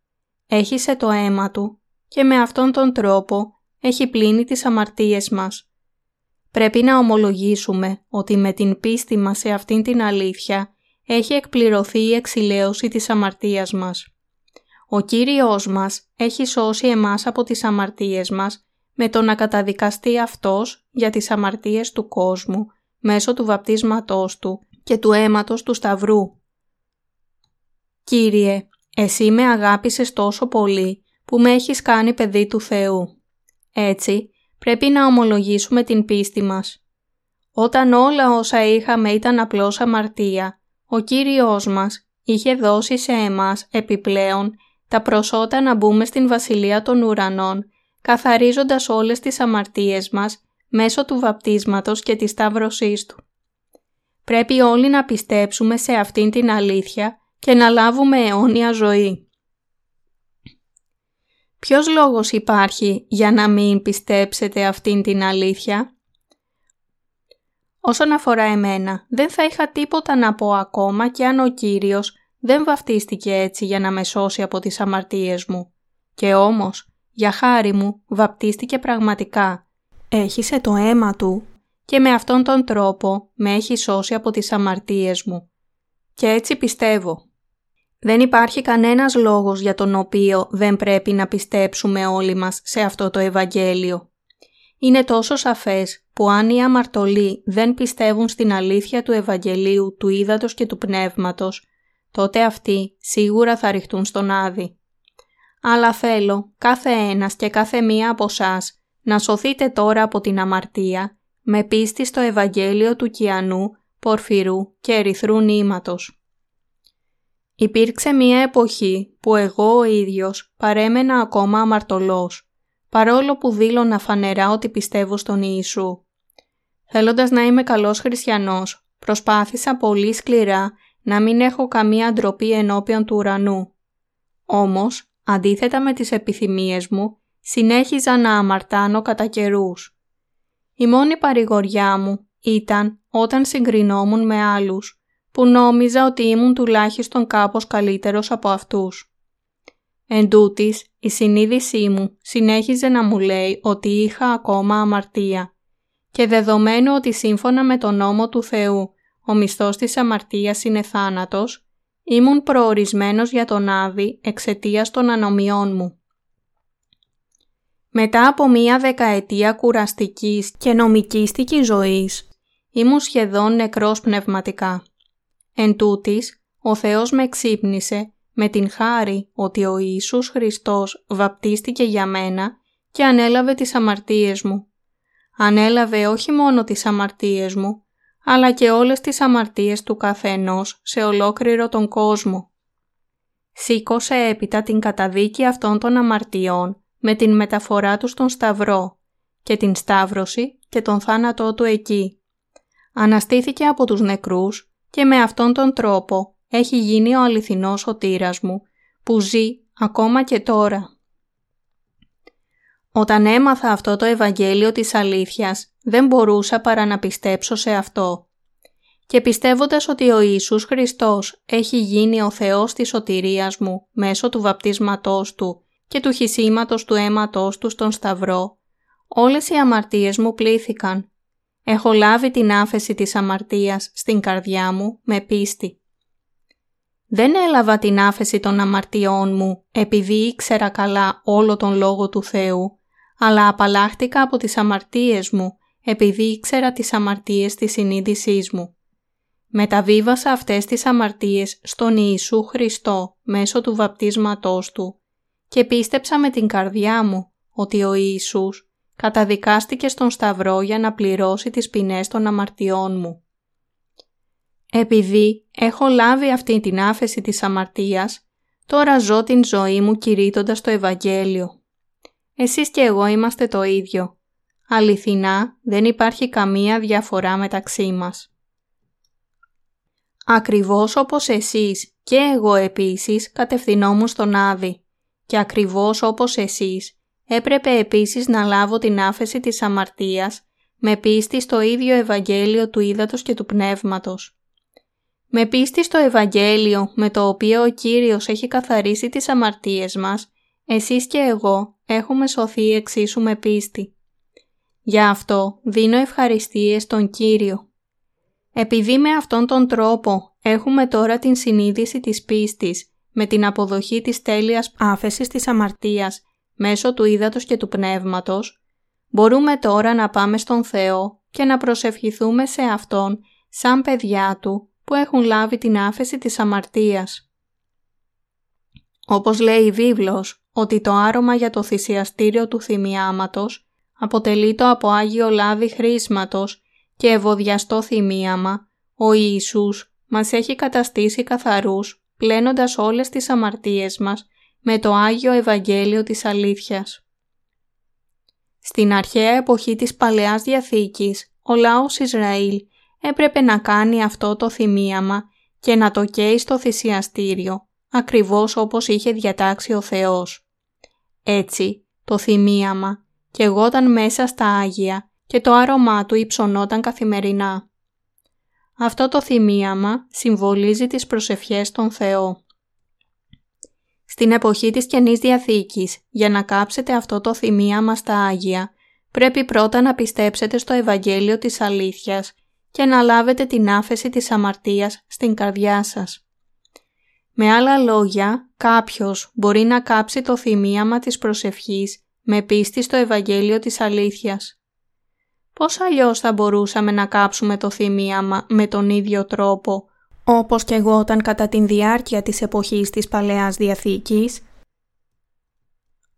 Έχισε το αίμα του και με αυτόν τον τρόπο έχει πλύνει τις αμαρτίες μας. Πρέπει να ομολογήσουμε ότι με την πίστη μας σε αυτήν την αλήθεια έχει εκπληρωθεί η εξηλαίωση της αμαρτίας μας. Ο Κύριος μας έχει σώσει εμάς από τις αμαρτίες μας με το να καταδικαστεί Αυτός για τις αμαρτίες του κόσμου μέσω του βαπτίσματός Του και του αίματος του Σταυρού. Κύριε, Εσύ με αγάπησες τόσο πολύ που με έχεις κάνει παιδί του Θεού. Έτσι, πρέπει να ομολογήσουμε την πίστη μας. Όταν όλα όσα είχαμε ήταν απλώς αμαρτία, ο Κύριος μας είχε δώσει σε εμάς επιπλέον τα προσώτα να μπούμε στην Βασιλεία των Ουρανών, καθαρίζοντας όλες τις αμαρτίες μας μέσω του βαπτίσματος και της Σταύρωσής Του. Πρέπει όλοι να πιστέψουμε σε αυτήν την αλήθεια και να λάβουμε αιώνια ζωή. Ποιος λόγος υπάρχει για να μην πιστέψετε αυτήν την αλήθεια; Όσον αφορά εμένα, δεν θα είχα τίποτα να πω ακόμα και αν ο Κύριος δεν βαφτίστηκε έτσι για να με σώσει από τις αμαρτίες μου. Και όμως, για χάρη μου, βαπτίστηκε πραγματικά. Έχισε το αίμα του και με αυτόν τον τρόπο με έχει σώσει από τις αμαρτίες μου. Και έτσι πιστεύω. Δεν υπάρχει κανένας λόγος για τον οποίο δεν πρέπει να πιστέψουμε όλοι μας σε αυτό το Ευαγγέλιο. Είναι τόσο σαφές που αν οι αμαρτωλοί δεν πιστεύουν στην αλήθεια του Ευαγγελίου, του Ήδατος και του Πνεύματος, τότε αυτοί σίγουρα θα ρηχτούν στον Άδη. Αλλά θέλω κάθε ένας και κάθε μία από εσά να σωθείτε τώρα από την αμαρτία με πίστη στο Ευαγγέλιο του Κιανού, Πορφυρού και Ερυθρού Νήματος. Υπήρξε μία εποχή που εγώ ο ίδιος παρέμενα ακόμα αμαρτωλός, παρόλο που δήλωνα φανερά ότι πιστεύω στον Ιησού. Θέλοντας να είμαι καλός χριστιανός, προσπάθησα πολύ σκληρά να μην έχω καμία ντροπή ενώπιον του ουρανού. Όμως, αντίθετα με τις επιθυμίες μου, συνέχιζα να αμαρτάνω κατά καιρούς. Η μόνη παρηγοριά μου ήταν όταν συγκρινόμουν με άλλους, που νόμιζα ότι ήμουν τουλάχιστον κάπως καλύτερος από αυτούς. Εν τούτης, η συνείδησή μου συνέχιζε να μου λέει ότι είχα ακόμα αμαρτία και δεδομένου ότι σύμφωνα με τον νόμο του Θεού ο μισθός της αμαρτίας είναι θάνατος, ήμουν προορισμένος για τον Άδη εξαιτίας των ανομιών μου. Μετά από μία δεκαετία κουραστικής και νομικίστικης ζωής, ήμουν σχεδόν νεκρός πνευματικά. Εν τούτης, ο Θεός με ξύπνησε με την χάρη ότι ο Ιησούς Χριστός βαπτίστηκε για μένα και ανέλαβε τις αμαρτίες μου. Ανέλαβε όχι μόνο τις αμαρτίες μου, αλλά και όλες τις αμαρτίες του καθενός σε ολόκληρο τον κόσμο. Σήκωσε έπειτα την καταδίκη αυτών των αμαρτιών με την μεταφορά τους στον Σταυρό και την Σταύρωση και τον θάνατό του εκεί. Αναστήθηκε από τους νεκρούς και με αυτόν τον τρόπο έχει γίνει ο αληθινός σωτήρας μου που ζει ακόμα και τώρα. Όταν έμαθα αυτό το Ευαγγέλιο της αλήθειας, δεν μπορούσα παρά να πιστέψω σε αυτό. Και πιστεύοντας ότι ο Ιησούς Χριστός έχει γίνει ο Θεός της σωτηρίας μου μέσω του βαπτίσματός Του και του χυσίματος του αίματός Του στον Σταυρό, όλες οι αμαρτίες μου πλήθηκαν. Έχω λάβει την άφεση της αμαρτίας στην καρδιά μου με πίστη. Δεν έλαβα την άφεση των αμαρτιών μου επειδή ήξερα καλά όλο τον Λόγο του Θεού, αλλά απαλλάχτηκα από τις αμαρτίες μου επειδή ήξερα τις αμαρτίες της συνείδησής μου. Μεταβίβασα αυτές τις αμαρτίες στον Ιησού Χριστό μέσω του βαπτίσματός Του και πίστεψα με την καρδιά μου ότι ο Ιησούς καταδικάστηκε στον Σταυρό για να πληρώσει τις ποινές των αμαρτιών μου. Επειδή έχω λάβει αυτή την άφεση της αμαρτίας, τώρα ζω την ζωή μου κηρύττοντας το Ευαγγέλιο. Εσείς και εγώ είμαστε το ίδιο. Αληθινά δεν υπάρχει καμία διαφορά μεταξύ μας. Ακριβώς όπως εσείς και εγώ επίσης κατευθυνόμουν στον Άδη και ακριβώς όπως εσείς έπρεπε επίσης να λάβω την άφεση της αμαρτίας με πίστη στο ίδιο Ευαγγέλιο του Ήδατος και του Πνεύματος. Με πίστη στο Ευαγγέλιο με το οποίο ο Κύριος έχει καθαρίσει τις αμαρτίες μας, εσείς και εγώ έχουμε σωθεί εξίσου με πίστη. Γι' αυτό δίνω ευχαριστίες στον Κύριο. Επειδή με αυτόν τον τρόπο έχουμε τώρα την συνείδηση της πίστης με την αποδοχή της τέλειας άφεσης της αμαρτίας μέσω του ύδατος και του πνεύματος, μπορούμε τώρα να πάμε στον Θεό και να προσευχηθούμε σε Αυτόν σαν παιδιά Του που έχουν λάβει την άφεση της αμαρτίας. Όπως λέει η βίβλος ότι το άρωμα για το θυσιαστήριο του θυμιάματος αποτελεί το από Άγιο Λάδι χρήσματος και ευωδιαστό θυμίαμα, ο Ιησούς μας έχει καταστήσει καθαρούς, πλένοντας όλες τις αμαρτίες μας με το Άγιο Ευαγγέλιο της Αλήθειας. Στην αρχαία εποχή της Παλαιάς Διαθήκης, ο λαός Ισραήλ έπρεπε να κάνει αυτό το θυμίαμα και να το καίει στο θυσιαστήριο, ακριβώς όπως είχε διατάξει ο Θεός. Έτσι, το θυμίαμα και εγώταν μέσα στα Άγια και το άρωμά του υψωνόταν καθημερινά. Αυτό το θυμίαμα συμβολίζει τις προσευχές των Θεό. Στην εποχή της Καινής Διαθήκης, για να κάψετε αυτό το θυμίαμα στα Άγια, πρέπει πρώτα να πιστέψετε στο Ευαγγέλιο της Αλήθειας και να λάβετε την άφεση της αμαρτίας στην καρδιά σας. Με άλλα λόγια, κάποιος μπορεί να κάψει το θυμίαμα της προσευχής με πίστη στο Ευαγγέλιο της Αλήθειας. Πώς αλλιώς θα μπορούσαμε να κάψουμε το θυμίαμα με τον ίδιο τρόπο, όπως και εγώ όταν κατά την διάρκεια της εποχής της Παλαιάς Διαθήκης,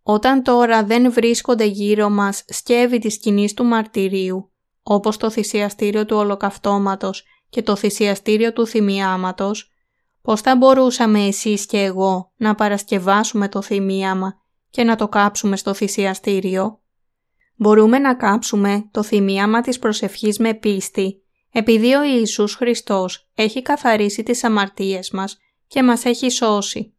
όταν τώρα δεν βρίσκονται γύρω μας σκεύη της σκηνής του μαρτυρίου, όπως το θυσιαστήριο του ολοκαυτώματος και το θυσιαστήριο του θυμιάματος, πώς θα μπορούσαμε εσείς και εγώ να παρασκευάσουμε το θυμίαμα και να το κάψουμε στο θυσιαστήριο. Μπορούμε να κάψουμε το θυμίαμα της προσευχής με πίστη, επειδή ο Ιησούς Χριστός έχει καθαρίσει τις αμαρτίες μας και μας έχει σώσει.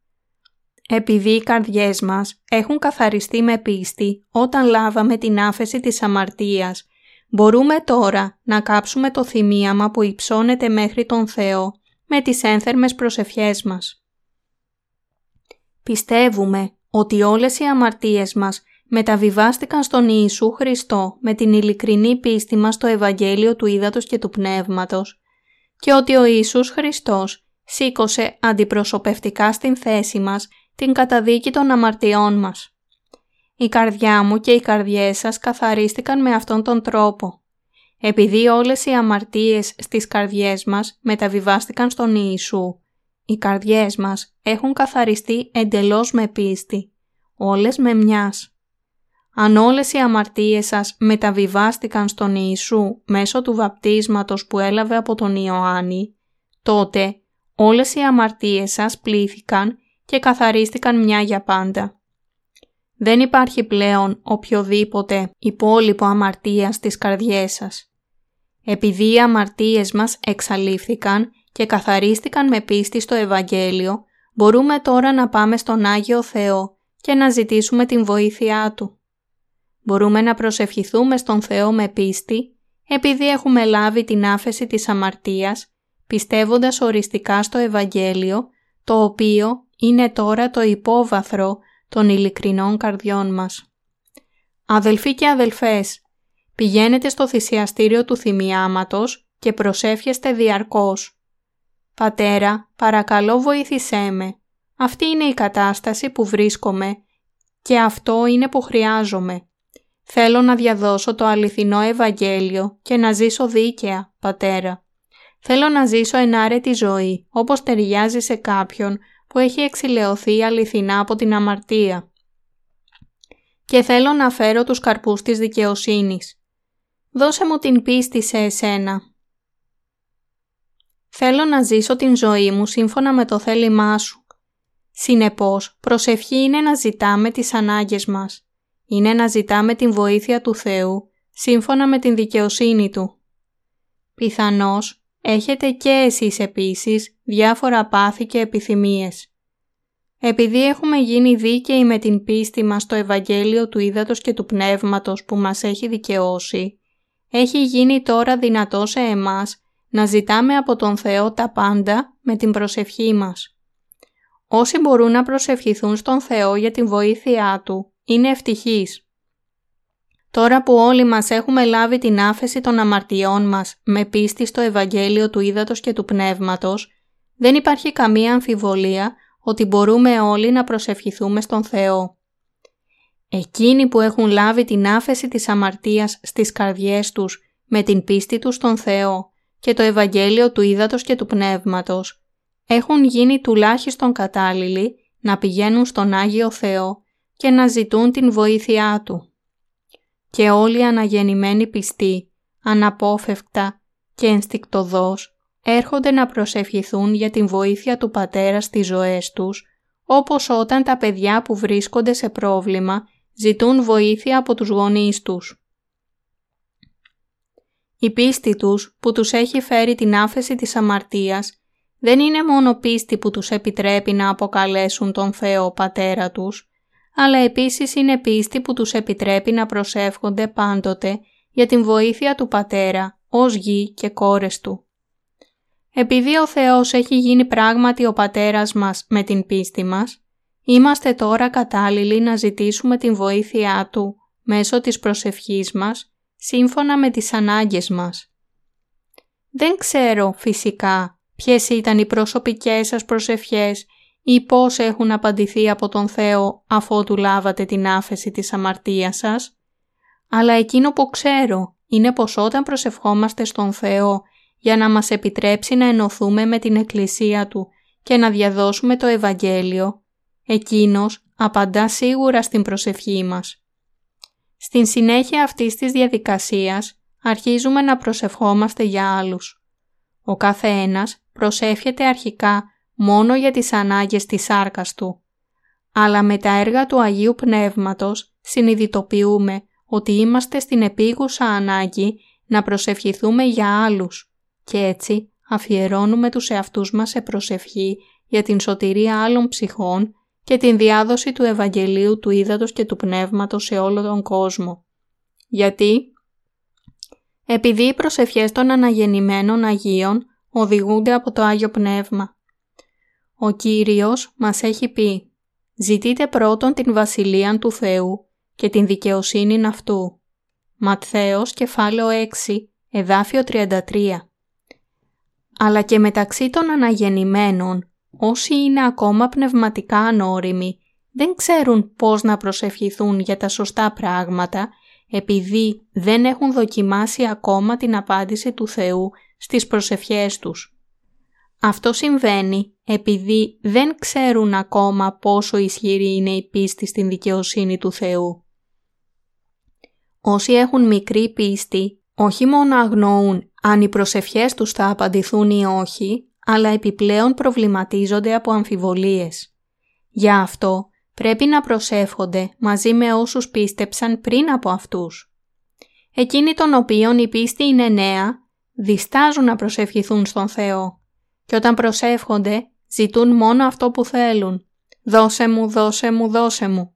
Επειδή οι καρδιές μας έχουν καθαριστεί με πίστη όταν λάβαμε την άφεση της αμαρτίας, μπορούμε τώρα να κάψουμε το θυμίαμα που υψώνεται μέχρι τον Θεό με τις ένθερμες προσευχές μας. Πιστεύουμε ότι όλες οι αμαρτίες μας μεταβιβάστηκαν στον Ιησού Χριστό με την ειλικρινή πίστη μας στο Ευαγγέλιο του Ήδατος και του Πνεύματος και ότι ο Ιησούς Χριστός σήκωσε αντιπροσωπευτικά στην θέση μας την καταδίκη των αμαρτιών μας. Η καρδιά μου και οι καρδιές σας καθαρίστηκαν με αυτόν τον τρόπο. Επειδή όλες οι αμαρτίες στις καρδιές μας μεταβιβάστηκαν στον Ιησού, οι καρδιές μας έχουν καθαριστεί εντελώς με πίστη, όλες με μιας. Αν όλες οι αμαρτίες σας μεταβιβάστηκαν στον Ιησού μέσω του βαπτίσματος που έλαβε από τον Ιωάννη, τότε όλες οι αμαρτίες σας πλήθηκαν και καθαρίστηκαν μια για πάντα. Δεν υπάρχει πλέον οποιοδήποτε υπόλοιπο αμαρτίας στις καρδιές σας. Επειδή οι αμαρτίες μας εξαλείφθηκαν και καθαρίστηκαν με πίστη στο Ευαγγέλιο, μπορούμε τώρα να πάμε στον Άγιο Θεό και να ζητήσουμε την βοήθειά Του. Μπορούμε να προσευχηθούμε στον Θεό με πίστη, επειδή έχουμε λάβει την άφεση της αμαρτίας, πιστεύοντας οριστικά στο Ευαγγέλιο, το οποίο είναι τώρα το υπόβαθρο των ειλικρινών καρδιών μας. Αδελφοί και αδελφές, πηγαίνετε στο θυσιαστήριο του θυμιάματος και προσεύχεστε διαρκώς. «Πατέρα, παρακαλώ βοήθησέ με. Αυτή είναι η κατάσταση που βρίσκομαι και αυτό είναι που χρειάζομαι. Θέλω να διαδώσω το αληθινό Ευαγγέλιο και να ζήσω δίκαια, Πατέρα. Θέλω να ζήσω ενάρετη ζωή, όπως ταιριάζει σε κάποιον που έχει εξηλαιωθεί αληθινά από την αμαρτία. Και θέλω να φέρω τους καρπούς της δικαιοσύνης. Δώσε μου την πίστη σε εσένα. Θέλω να ζήσω την ζωή μου σύμφωνα με το θέλημά σου. Συνεπώς, προσευχή είναι να ζητάμε τις ανάγκες μας. Είναι να ζητάμε την βοήθεια του Θεού σύμφωνα με την δικαιοσύνη Του. Πιθανώς, έχετε και εσείς επίσης διάφορα πάθη και επιθυμίες. Επειδή έχουμε γίνει δίκαιοι με την πίστη μας στο Ευαγγέλιο του Ήδατος και του Πνεύματος που μας έχει δικαιώσει, έχει γίνει τώρα δυνατό σε εμάς να ζητάμε από τον Θεό τα πάντα με την προσευχή μας. Όσοι μπορούν να προσευχηθούν στον Θεό για την βοήθειά Του, είναι ευτυχείς. Τώρα που όλοι μας έχουμε λάβει την άφεση των αμαρτιών μας με πίστη στο Ευαγγέλιο του Ήδατος και του Πνεύματος, δεν υπάρχει καμία αμφιβολία ότι μπορούμε όλοι να προσευχηθούμε στον Θεό. Εκείνοι που έχουν λάβει την άφεση της αμαρτίας στις καρδιές τους με την πίστη τους στον Θεό και το Ευαγγέλιο του Ήδατος και του Πνεύματος, έχουν γίνει τουλάχιστον κατάλληλοι να πηγαίνουν στον Άγιο Θεό και να ζητούν την βοήθειά Του. Και όλοι οι αναγεννημένοι πιστοί, αναπόφευκτα και ενστικτοδός, έρχονται να προσευχηθούν για την βοήθεια του Πατέρα στις ζωές τους, όπως όταν τα παιδιά που βρίσκονται σε πρόβλημα ζητούν βοήθεια από τους γονείς τους. Η πίστη τους που τους έχει φέρει την άφεση της αμαρτίας δεν είναι μόνο πίστη που τους επιτρέπει να αποκαλέσουν τον Θεό Πατέρα τους, αλλά επίσης είναι πίστη που τους επιτρέπει να προσεύχονται πάντοτε για την βοήθεια του Πατέρα ως γη και κόρες Του. Επειδή ο Θεός έχει γίνει πράγματι ο Πατέρας μας με την πίστη μας, είμαστε τώρα κατάλληλοι να ζητήσουμε την βοήθειά Του μέσω της προσευχής μας, σύμφωνα με τις ανάγκες μας. Δεν ξέρω φυσικά ποιες ήταν οι προσωπικές σας προσευχές ή πώς έχουν απαντηθεί από τον Θεό αφότου λάβατε την άφεση της αμαρτίας σας, αλλά εκείνο που ξέρω είναι πως όταν προσευχόμαστε στον Θεό για να μας επιτρέψει να ενωθούμε με την Εκκλησία Του και να διαδώσουμε το Ευαγγέλιο, Εκείνος απαντά σίγουρα στην προσευχή μας. Στην συνέχεια αυτής της διαδικασίας αρχίζουμε να προσευχόμαστε για άλλους. Ο κάθε ένας προσεύχεται αρχικά μόνο για τις ανάγκες της σάρκας του. Αλλά με τα έργα του Αγίου Πνεύματος συνειδητοποιούμε ότι είμαστε στην επίγουσα ανάγκη να προσευχηθούμε για άλλους και έτσι αφιερώνουμε τους εαυτούς μας σε προσευχή για την σωτηρία άλλων ψυχών και την διάδοση του Ευαγγελίου του Ήδατος και του Πνεύματος σε όλο τον κόσμο. Γιατί; Επειδή οι προσευχές των αναγεννημένων Αγίων οδηγούνται από το Άγιο Πνεύμα. Ο Κύριος μας έχει πει «Ζητείτε πρώτον την Βασιλεία του Θεού και την δικαιοσύνη αυτού». Ματθαίος κεφάλαιο 6, εδάφιο 33. Αλλά και μεταξύ των αναγεννημένων όσοι είναι ακόμα πνευματικά ανώριμοι δεν ξέρουν πώς να προσευχηθούν για τα σωστά πράγματα επειδή δεν έχουν δοκιμάσει ακόμα την απάντηση του Θεού στις προσευχές τους. Αυτό συμβαίνει επειδή δεν ξέρουν ακόμα πόσο ισχυρή είναι η πίστη στην δικαιοσύνη του Θεού. Όσοι έχουν μικρή πίστη, όχι μόνο αγνοούν αν οι προσευχές τους θα απαντηθούν ή όχι, αλλά επιπλέον προβληματίζονται από αμφιβολίες. Γι' αυτό πρέπει να προσεύχονται μαζί με όσους πίστεψαν πριν από αυτούς. Εκείνοι των οποίων η πίστη είναι νέα, διστάζουν να προσευχηθούν στον Θεό και όταν προσεύχονται ζητούν μόνο αυτό που θέλουν. «Δώσε μου, δώσε μου, δώσε μου».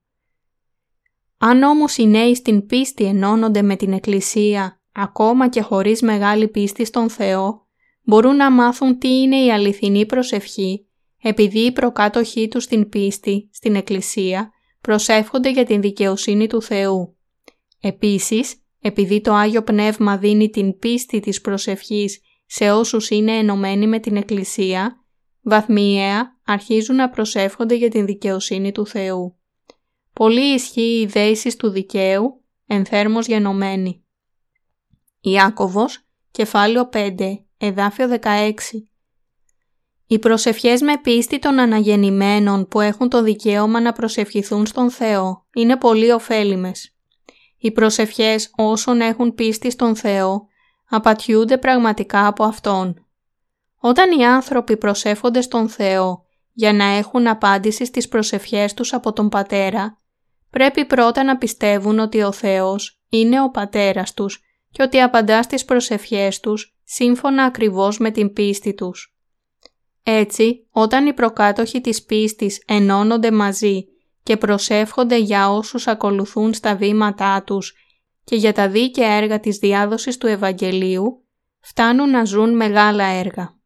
Αν όμως οι νέοι στην πίστη ενώνονται με την Εκκλησία, ακόμα και χωρίς μεγάλη πίστη στον Θεό, μπορούν να μάθουν τι είναι η αληθινή προσευχή, επειδή οι προκάτοχοί τους στην πίστη, στην Εκκλησία, προσεύχονται για την δικαιοσύνη του Θεού. Επίσης, επειδή το Άγιο Πνεύμα δίνει την πίστη της προσευχής σε όσους είναι ενωμένοι με την Εκκλησία, βαθμιαία αρχίζουν να προσεύχονται για την δικαιοσύνη του Θεού. Πολύ ισχύει η δέησης του δικαίου, ενθέρμος γενομένη. Ιάκωβος, κεφάλαιο 5, εδάφιο 16. Οι προσευχές με πίστη των αναγεννημένων που έχουν το δικαίωμα να προσευχηθούν στον Θεό είναι πολύ ωφέλιμες. Οι προσευχές όσων έχουν πίστη στον Θεό απατιούνται πραγματικά από Αυτόν. Όταν οι άνθρωποι προσεύχονται στον Θεό για να έχουν απάντηση στις προσευχές τους από τον Πατέρα, πρέπει πρώτα να πιστεύουν ότι ο Θεός είναι ο Πατέρας τους και ότι απαντά στις προσευχές τους σύμφωνα ακριβώς με την πίστη τους. Έτσι, όταν οι προκάτοχοι της πίστης ενώνονται μαζί και προσεύχονται για όσους ακολουθούν στα βήματά τους και για τα δίκαια έργα της διάδοσης του Ευαγγελίου, φτάνουν να ζουν μεγάλα έργα.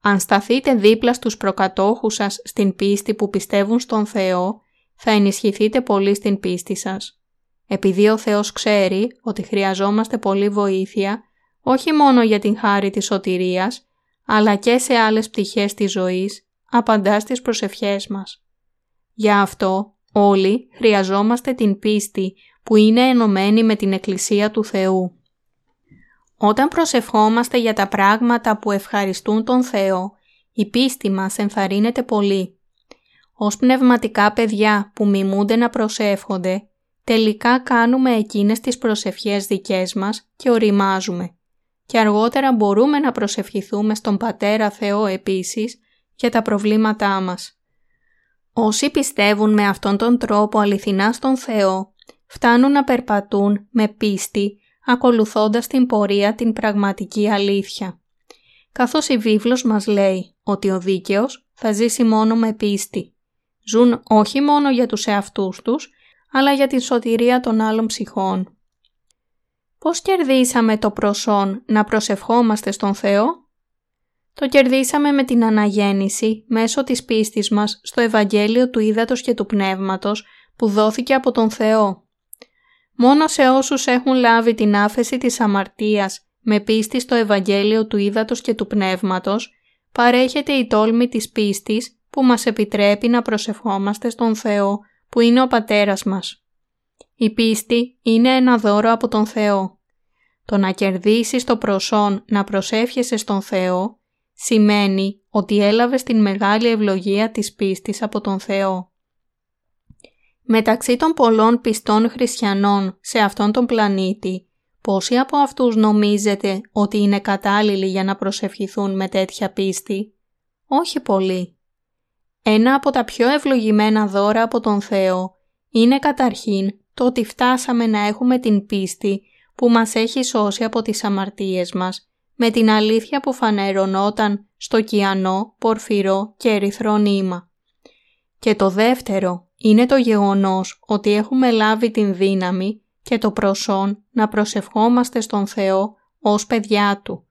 Αν σταθείτε δίπλα στους προκατόχους σας στην πίστη που πιστεύουν στον Θεό, θα ενισχυθείτε πολύ στην πίστη σας. Επειδή ο Θεός ξέρει ότι χρειαζόμαστε πολύ βοήθεια, όχι μόνο για την χάρη της σωτηρίας, αλλά και σε άλλες πτυχές της ζωής, απαντά στις προσευχές μας. Γι' αυτό όλοι χρειαζόμαστε την πίστη που είναι ενωμένη με την Εκκλησία του Θεού. Όταν προσευχόμαστε για τα πράγματα που ευχαριστούν τον Θεό, η πίστη μας ενθαρρύνεται πολύ. Ως πνευματικά παιδιά που μιμούνται να προσεύχονται, τελικά κάνουμε εκείνες τις προσευχές δικές μας και οριμάζουμε. Και αργότερα μπορούμε να προσευχηθούμε στον Πατέρα Θεό επίσης για τα προβλήματά μας. Όσοι πιστεύουν με αυτόν τον τρόπο αληθινά στον Θεό, φτάνουν να περπατούν με πίστη ακολουθώντας την πορεία την πραγματική αλήθεια. Καθώς η βίβλος μας λέει ότι ο δίκαιος θα ζήσει μόνο με πίστη. Ζουν όχι μόνο για τους εαυτούς τους, αλλά για την σωτηρία των άλλων ψυχών. Πώς κερδίσαμε το προσόν να προσευχόμαστε στον Θεό; Το κερδίσαμε με την αναγέννηση μέσω της πίστης μας στο Ευαγγέλιο του Ήδατος και του Πνεύματος που δόθηκε από τον Θεό. Μόνο σε όσους έχουν λάβει την άφεση της αμαρτίας με πίστη στο Ευαγγέλιο του Ήδατος και του Πνεύματος, παρέχεται η τόλμη της πίστης που μας επιτρέπει να προσευχόμαστε στον Θεό που είναι ο Πατέρας μας. Η πίστη είναι ένα δώρο από τον Θεό. Το να κερδίσεις το προσόν να προσεύχεσαι στον Θεό σημαίνει ότι έλαβες την μεγάλη ευλογία της πίστης από τον Θεό. Μεταξύ των πολλών πιστών χριστιανών σε αυτόν τον πλανήτη, πόσοι από αυτούς νομίζετε ότι είναι κατάλληλοι για να προσευχηθούν με τέτοια πίστη; Όχι πολλοί. Ένα από τα πιο ευλογημένα δώρα από τον Θεό είναι καταρχήν το ότι φτάσαμε να έχουμε την πίστη που μας έχει σώσει από τις αμαρτίες μας με την αλήθεια που φανερωνόταν στο κιανό, πορφυρό και ερυθρό νήμα. Και το δεύτερο είναι το γεγονός ότι έχουμε λάβει την δύναμη και το προσόν να προσευχόμαστε στον Θεό ως παιδιά Του.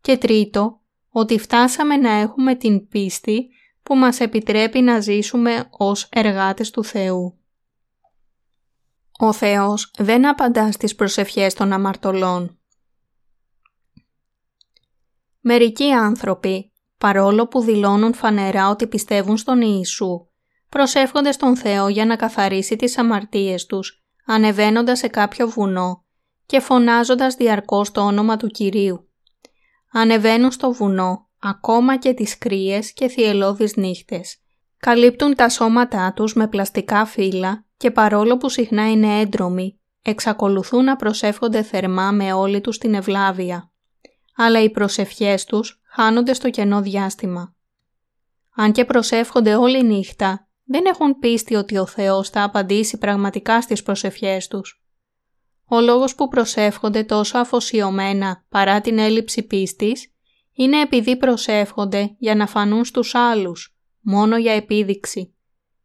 Και τρίτο, ότι φτάσαμε να έχουμε την πίστη που μας επιτρέπει να ζήσουμε ως εργάτες του Θεού. Ο Θεός δεν απαντά στις προσευχές των αμαρτωλών. Μερικοί άνθρωποι, παρόλο που δηλώνουν φανερά ότι πιστεύουν στον Ιησού, προσεύχονται στον Θεό για να καθαρίσει τις αμαρτίες τους, ανεβαίνοντας σε κάποιο βουνό και φωνάζοντας διαρκώς το όνομα του Κυρίου. Ανεβαίνουν στο βουνό ακόμα και τις κρύες και θυελώδεις νύχτες. Καλύπτουν τα σώματά τους με πλαστικά φύλλα και παρόλο που συχνά είναι έντρομοι, εξακολουθούν να προσεύχονται θερμά με όλη τους την ευλάβεια. Αλλά οι προσευχές τους χάνονται στο κενό διάστημα. Αν και προσεύχονται όλη νύχτα, δεν έχουν πίστη ότι ο Θεός θα απαντήσει πραγματικά στις προσευχές τους. Ο λόγος που προσεύχονται τόσο αφοσιωμένα παρά την έλλειψη πίστης είναι επειδή προσεύχονται για να φανούν στους άλλους, μόνο για επίδειξη.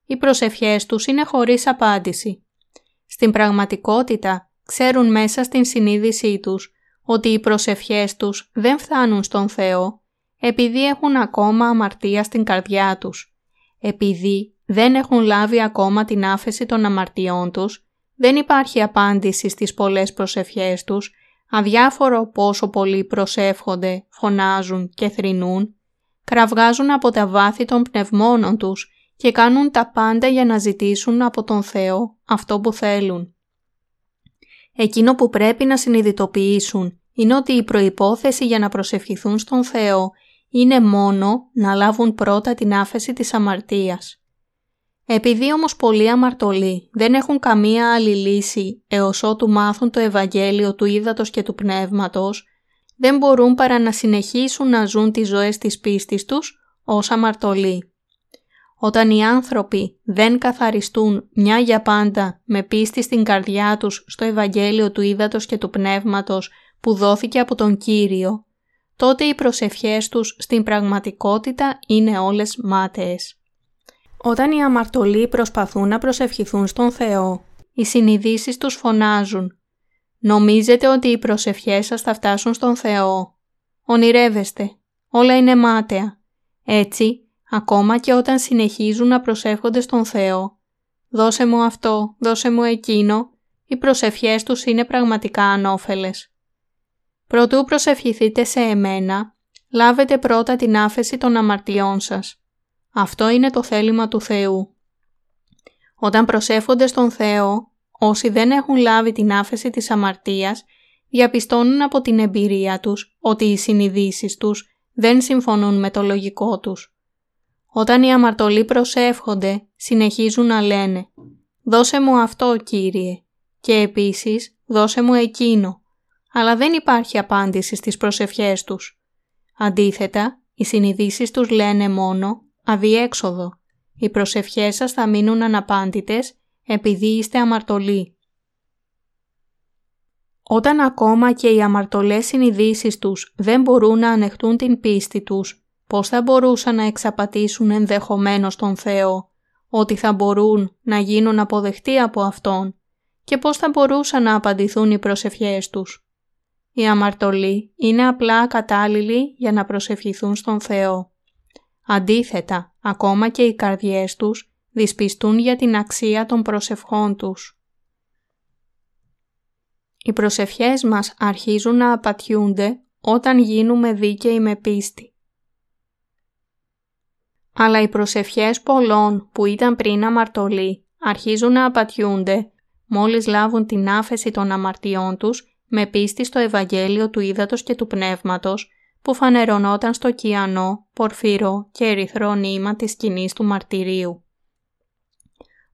Οι προσευχές τους είναι χωρίς απάντηση. Στην πραγματικότητα ξέρουν μέσα στην συνείδησή τους ότι οι προσευχές τους δεν φτάνουν στον Θεό επειδή έχουν ακόμα αμαρτία στην καρδιά τους, επειδή δεν έχουν λάβει ακόμα την άφεση των αμαρτιών τους, δεν υπάρχει απάντηση στις πολλές προσευχές τους, αδιάφορο πόσο πολλοί προσεύχονται, φωνάζουν και θρηνούν, κραυγάζουν από τα βάθη των πνευμόνων τους και κάνουν τα πάντα για να ζητήσουν από τον Θεό αυτό που θέλουν. Εκείνο που πρέπει να συνειδητοποιήσουν είναι ότι η προϋπόθεση για να προσευχηθούν στον Θεό είναι μόνο να λάβουν πρώτα την άφεση της αμαρτίας. Επειδή όμως πολλοί αμαρτωλοί δεν έχουν καμία άλλη λύση έως ότου μάθουν το Ευαγγέλιο του Ήδατος και του Πνεύματος, δεν μπορούν παρά να συνεχίσουν να ζουν τις ζωές της πίστης τους ως αμαρτωλοί. Όταν οι άνθρωποι δεν καθαριστούν μια για πάντα με πίστη στην καρδιά τους στο Ευαγγέλιο του Ήδατος και του Πνεύματος που δόθηκε από τον Κύριο, τότε οι προσευχές τους στην πραγματικότητα είναι όλες μάταιες. Όταν οι αμαρτωλοί προσπαθούν να προσευχηθούν στον Θεό, οι συνειδήσεις τους φωνάζουν «Νομίζετε ότι οι προσευχές σας θα φτάσουν στον Θεό. Ονειρεύεστε. Όλα είναι μάταια. Έτσι, ακόμα και όταν συνεχίζουν να προσεύχονται στον Θεό, «Δώσε μου αυτό, δώσε μου εκείνο», οι προσευχές τους είναι πραγματικά ανώφελες. Προτού προσευχηθείτε σε εμένα, λάβετε πρώτα την άφεση των αμαρτιών σας. Αυτό είναι το θέλημα του Θεού. Όταν προσεύχονται στον Θεό, όσοι δεν έχουν λάβει την άφεση της αμαρτίας, διαπιστώνουν από την εμπειρία τους ότι οι συνειδήσεις τους δεν συμφωνούν με το λογικό τους. Όταν οι αμαρτωλοί προσεύχονται, συνεχίζουν να λένε «Δώσε μου αυτό, Κύριε» και επίσης «Δώσε μου εκείνο» αλλά δεν υπάρχει απάντηση στις προσευχές τους. Αντίθετα, οι συνειδήσεις τους λένε μόνο «αδιέξοδο». Οι προσευχές σας θα μείνουν αναπάντητες επειδή είστε αμαρτωλοί. Όταν ακόμα και οι αμαρτωλές συνειδήσεις τους δεν μπορούν να ανεχτούν την πίστη τους, πώς θα μπορούσαν να εξαπατήσουν ενδεχομένως τον Θεό, ότι θα μπορούν να γίνουν αποδεχτοί από Αυτόν και πώς θα μπορούσαν να απαντηθούν οι προσευχές τους. Οι αμαρτωλοί είναι απλά κατάλληλοι για να προσευχηθούν στον Θεό. Αντίθετα, ακόμα και οι καρδιές τους δυσπιστούν για την αξία των προσευχών τους. Οι προσευχές μας αρχίζουν να απατιούνται όταν γίνουμε δίκαιοι με πίστη. Αλλά οι προσευχές πολλών που ήταν πριν αμαρτωλοί αρχίζουν να απατιούνται μόλις λάβουν την άφεση των αμαρτιών τους με πίστη στο Ευαγγέλιο του Ήδατος και του Πνεύματος που φανερωνόταν στο κιανό, πορφυρό και ερυθρό νήμα της σκηνής του μαρτυρίου.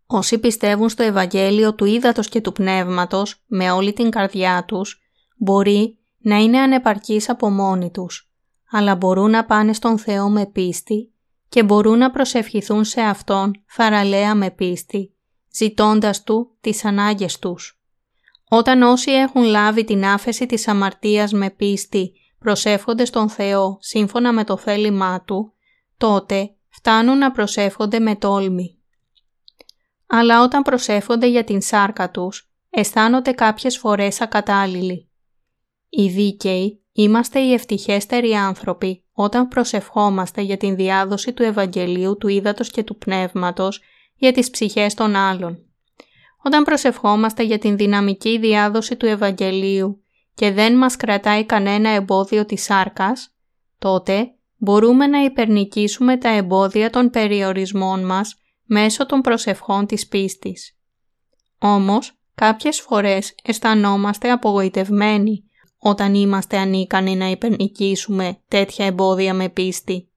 Όσοι πιστεύουν στο Ευαγγέλιο του Ήδατος και του Πνεύματος με όλη την καρδιά τους, μπορεί να είναι ανεπαρκείς από μόνοι τους, αλλά μπορούν να πάνε στον Θεό με πίστη και μπορούν να προσευχηθούν σε Αυτόν θαραλέα με πίστη, ζητώντας Του τις ανάγκες τους. Όταν όσοι έχουν λάβει την άφεση της αμαρτίας με πίστη προσεύχονται στον Θεό σύμφωνα με το θέλημά Του, τότε φτάνουν να προσεύχονται με τόλμη. Αλλά όταν προσεύχονται για την σάρκα τους, αισθάνονται κάποιες φορές ακατάλληλοι. Οι δίκαιοι είμαστε οι ευτυχέστεροι άνθρωποι όταν προσευχόμαστε για την διάδοση του Ευαγγελίου του Ήδατος και του Πνεύματος για τις ψυχές των άλλων. Όταν προσευχόμαστε για την δυναμική διάδοση του Ευαγγελίου και δεν μας κρατάει κανένα εμπόδιο της σάρκας, τότε μπορούμε να υπερνικήσουμε τα εμπόδια των περιορισμών μας μέσω των προσευχών της πίστης. Όμως, κάποιες φορές αισθανόμαστε απογοητευμένοι όταν είμαστε ανίκανοι να υπερνικήσουμε τέτοια εμπόδια με πίστη.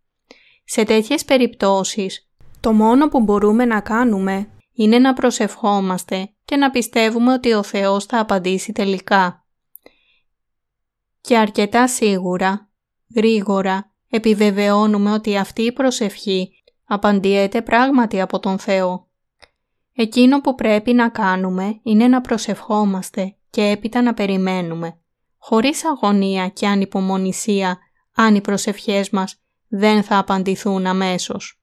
Σε τέτοιες περιπτώσεις, το μόνο που μπορούμε να κάνουμε είναι να προσευχόμαστε και να πιστεύουμε ότι ο Θεός θα απαντήσει τελικά. Και αρκετά σίγουρα, γρήγορα, επιβεβαιώνουμε ότι αυτή η προσευχή απαντιέται πράγματι από τον Θεό. Εκείνο που πρέπει να κάνουμε είναι να προσευχόμαστε και έπειτα να περιμένουμε, χωρίς αγωνία και ανυπομονησία αν οι προσευχές μας δεν θα απαντηθούν αμέσως.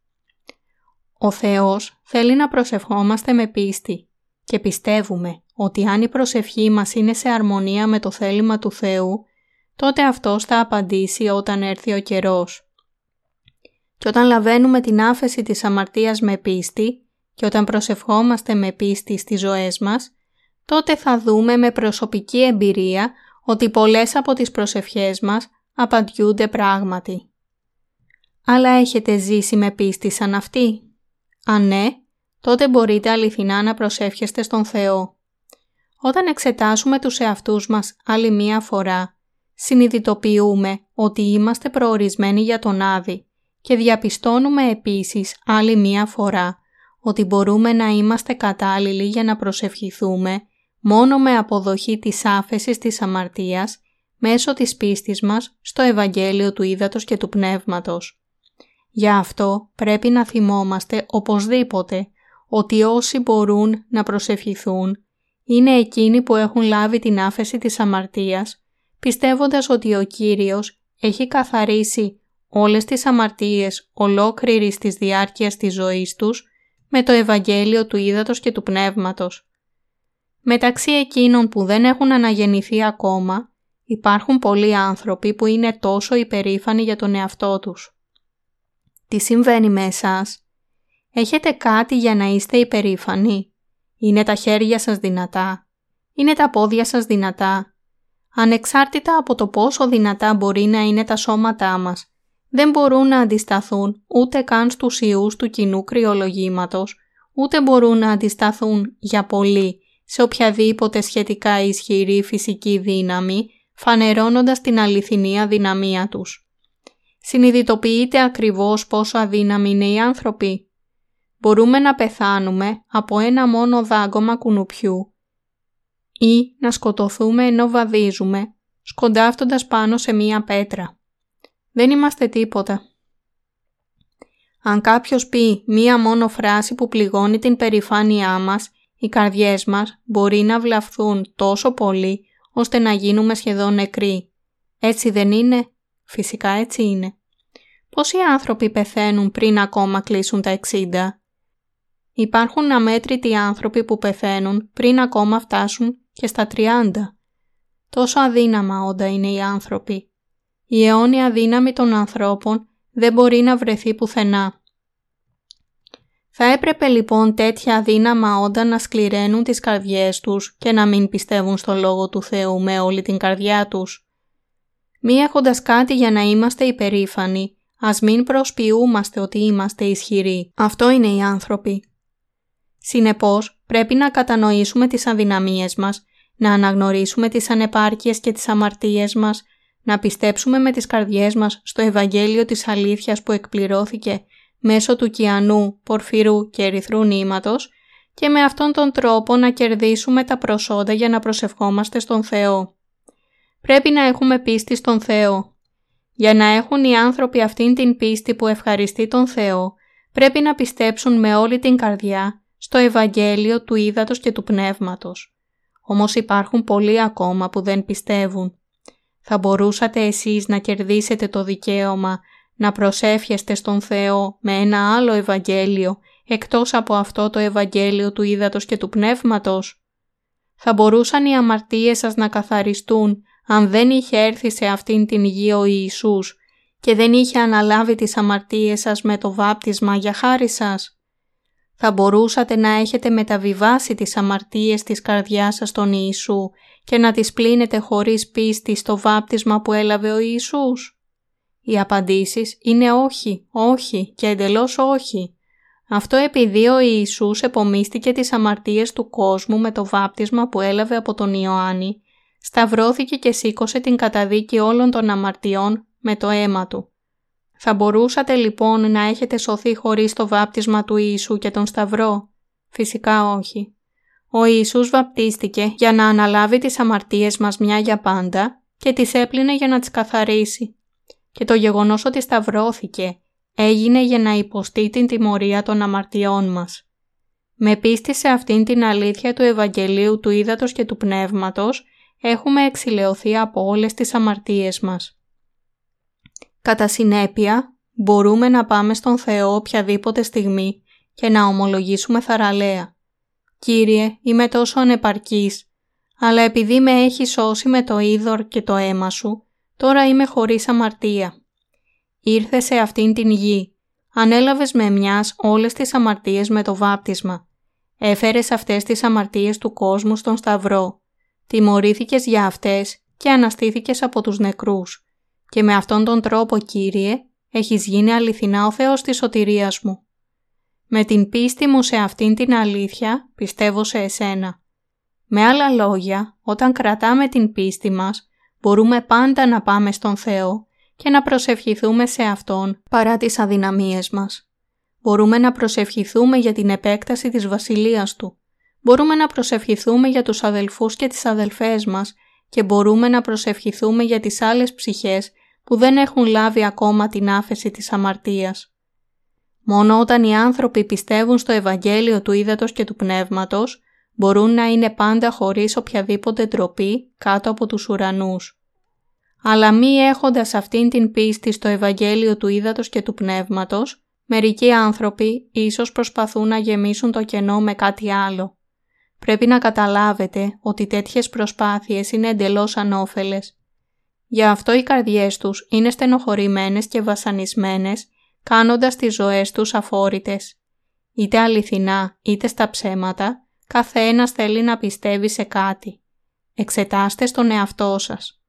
Ο Θεός θέλει να προσευχόμαστε με πίστη και πιστεύουμε ότι αν η προσευχή μας είναι σε αρμονία με το θέλημα του Θεού, τότε Αυτός θα απαντήσει όταν έρθει ο καιρός. Και όταν λαβαίνουμε την άφεση της αμαρτίας με πίστη και όταν προσευχόμαστε με πίστη στις ζωές μας, τότε θα δούμε με προσωπική εμπειρία ότι πολλές από τις προσευχές μας απαντιούνται πράγματι. Αλλά έχετε ζήσει με πίστη σαν αυτή; Αν ναι, τότε μπορείτε αληθινά να προσεύχεστε στον Θεό. Όταν εξετάσουμε τους εαυτούς μας άλλη μία φορά, συνειδητοποιούμε ότι είμαστε προορισμένοι για τον Άδη και διαπιστώνουμε επίσης άλλη μία φορά ότι μπορούμε να είμαστε κατάλληλοι για να προσευχηθούμε μόνο με αποδοχή της άφεσης της αμαρτίας μέσω της πίστης μας στο Ευαγγέλιο του Ήδατος και του Πνεύματος. Γι' αυτό πρέπει να θυμόμαστε οπωσδήποτε ότι όσοι μπορούν να προσευχηθούν είναι εκείνοι που έχουν λάβει την άφεση της αμαρτίας, πιστεύοντας ότι ο Κύριος έχει καθαρίσει όλες τις αμαρτίες ολόκληρης της διάρκειας της ζωής τους με το Ευαγγέλιο του Ήδατος και του Πνεύματος. Μεταξύ εκείνων που δεν έχουν αναγεννηθεί ακόμα, υπάρχουν πολλοί άνθρωποι που είναι τόσο υπερήφανοι για τον εαυτό τους. Τι συμβαίνει με εσάς; Έχετε κάτι για να είστε υπερήφανοι; Είναι τα χέρια σας δυνατά; Είναι τα πόδια σας δυνατά; Ανεξάρτητα από το πόσο δυνατά μπορεί να είναι τα σώματά μας, δεν μπορούν να αντισταθούν ούτε καν στους ιούς του κοινού κρυολογήματος, ούτε μπορούν να αντισταθούν για πολύ σε οποιαδήποτε σχετικά ισχυρή φυσική δύναμη, φανερώνοντας την αληθινή αδυναμία τους. Συνειδητοποιείτε ακριβώς πόσο αδύναμοι είναι οι άνθρωποι. Μπορούμε να πεθάνουμε από ένα μόνο δάγκωμα κουνουπιού ή να σκοτωθούμε ενώ βαδίζουμε, σκοντάφτοντας πάνω σε μία πέτρα. Δεν είμαστε τίποτα. Αν κάποιος πει μία μόνο φράση που πληγώνει την περηφάνειά μας, οι καρδιές μας μπορεί να βλαφθούν τόσο πολύ ώστε να γίνουμε σχεδόν νεκροί. Έτσι δεν είναι; Φυσικά έτσι είναι. Πόσοι άνθρωποι πεθαίνουν πριν ακόμα κλείσουν τα 60? Υπάρχουν αμέτρητοι άνθρωποι που πεθαίνουν πριν ακόμα φτάσουν και στα 30. Τόσο αδύναμα όντα είναι οι άνθρωποι. Η αιώνια δύναμη των ανθρώπων δεν μπορεί να βρεθεί πουθενά. Θα έπρεπε λοιπόν τέτοια αδύναμα όντα να σκληραίνουν τις καρδιές τους και να μην πιστεύουν στο Λόγο του Θεού με όλη την καρδιά τους. Μη έχοντας κάτι για να είμαστε υπερήφανοι, ας μην προσποιούμαστε ότι είμαστε ισχυροί. Αυτό είναι οι άνθρωποι. Συνεπώς, πρέπει να κατανοήσουμε τις αδυναμίες μας, να αναγνωρίσουμε τις ανεπάρκειες και τις αμαρτίες μας, να πιστέψουμε με τις καρδιές μας στο Ευαγγέλιο της αλήθειας που εκπληρώθηκε μέσω του κιανού, πορφυρού και ερυθρού νήματος και με αυτόν τον τρόπο να κερδίσουμε τα προσόντα για να προσευχόμαστε στον Θεό. Πρέπει να έχουμε πίστη στον Θεό. Για να έχουν οι άνθρωποι αυτήν την πίστη που ευχαριστεί τον Θεό, πρέπει να πιστέψουν με όλη την καρδιά στο Ευαγγέλιο του Ήδατος και του Πνεύματος. Όμως υπάρχουν πολλοί ακόμα που δεν πιστεύουν. Θα μπορούσατε εσείς να κερδίσετε το δικαίωμα να προσεύχεστε στον Θεό με ένα άλλο Ευαγγέλιο εκτός από αυτό το Ευαγγέλιο του Ήδατος και του Πνεύματος; Θα μπορούσαν οι αμαρτίες σας να καθαριστούν αν δεν είχε έρθει σε αυτήν την γη ο Ιησούς και δεν είχε αναλάβει τις αμαρτίες σας με το βάπτισμα για χάρη σας; Θα μπορούσατε να έχετε μεταβιβάσει τις αμαρτίες της καρδιάς σας στον Ιησού και να τις πλύνετε χωρίς πίστη στο βάπτισμα που έλαβε ο Ιησούς; Οι απαντήσεις είναι όχι, όχι και εντελώς όχι. Αυτό επειδή ο Ιησούς επομίστηκε τις αμαρτίες του κόσμου με το βάπτισμα που έλαβε από τον Ιωάννη, σταυρώθηκε και σήκωσε την καταδίκη όλων των αμαρτιών με το αίμα του. Θα μπορούσατε λοιπόν να έχετε σωθεί χωρίς το βάπτισμα του Ιησού και τον Σταυρό; Φυσικά όχι. Ο Ιησούς βαπτίστηκε για να αναλάβει τις αμαρτίες μας μια για πάντα και τις έπλυνε για να τις καθαρίσει. Και το γεγονός ότι σταυρώθηκε έγινε για να υποστεί την τιμωρία των αμαρτιών μας. Με πίστη σε αυτήν την αλήθεια του Ευαγγελίου του Ήδατος και του Πνεύματος έχουμε εξηλαιωθεί από όλες τις αμαρτίες μας. Κατά συνέπεια, μπορούμε να πάμε στον Θεό οποιαδήποτε στιγμή και να ομολογήσουμε θαραλέα. «Κύριε, είμαι τόσο ανεπαρκής, αλλά επειδή με έχει σώσει με το είδωρ και το αίμα σου, τώρα είμαι χωρίς αμαρτία. Ήρθε σε αυτήν την γη, ανέλαβες με μιας όλες τις αμαρτίες με το βάπτισμα. Έφερες αυτές τις αμαρτίες του κόσμου στον Σταυρό. Τιμωρήθηκες για αυτές και αναστήθηκες από τους νεκρούς και με αυτόν τον τρόπο, Κύριε, έχεις γίνει αληθινά ο Θεός της σωτηρίας μου. Με την πίστη μου σε αυτήν την αλήθεια πιστεύω σε εσένα. Με άλλα λόγια, όταν κρατάμε την πίστη μας, μπορούμε πάντα να πάμε στον Θεό και να προσευχηθούμε σε Αυτόν παρά τις αδυναμίες μας. Μπορούμε να προσευχηθούμε για την επέκταση της Βασιλείας Του. Μπορούμε να προσευχηθούμε για τους αδελφούς και τις αδελφές μας και μπορούμε να προσευχηθούμε για τις άλλες ψυχές που δεν έχουν λάβει ακόμα την άφεση της αμαρτίας. Μόνο όταν οι άνθρωποι πιστεύουν στο Ευαγγέλιο του Ήδατος και του Πνεύματος, μπορούν να είναι πάντα χωρίς οποιαδήποτε ντροπή κάτω από τους ουρανούς. Αλλά μη έχοντας αυτήν την πίστη στο Ευαγγέλιο του Ήδατος και του Πνεύματος, μερικοί άνθρωποι ίσως προσπαθούν να γεμίσουν το κενό με κάτι άλλο. Πρέπει να καταλάβετε ότι τέτοιες προσπάθειες είναι εντελώς ανώφελες Γι' αυτό οι καρδιές τους είναι στενοχωρημένες και βασανισμένες, κάνοντας τις ζωές τους αφόρητες. Είτε αληθινά είτε στα ψέματα, καθένας θέλει να πιστεύει σε κάτι. Εξετάστε στον εαυτό σας.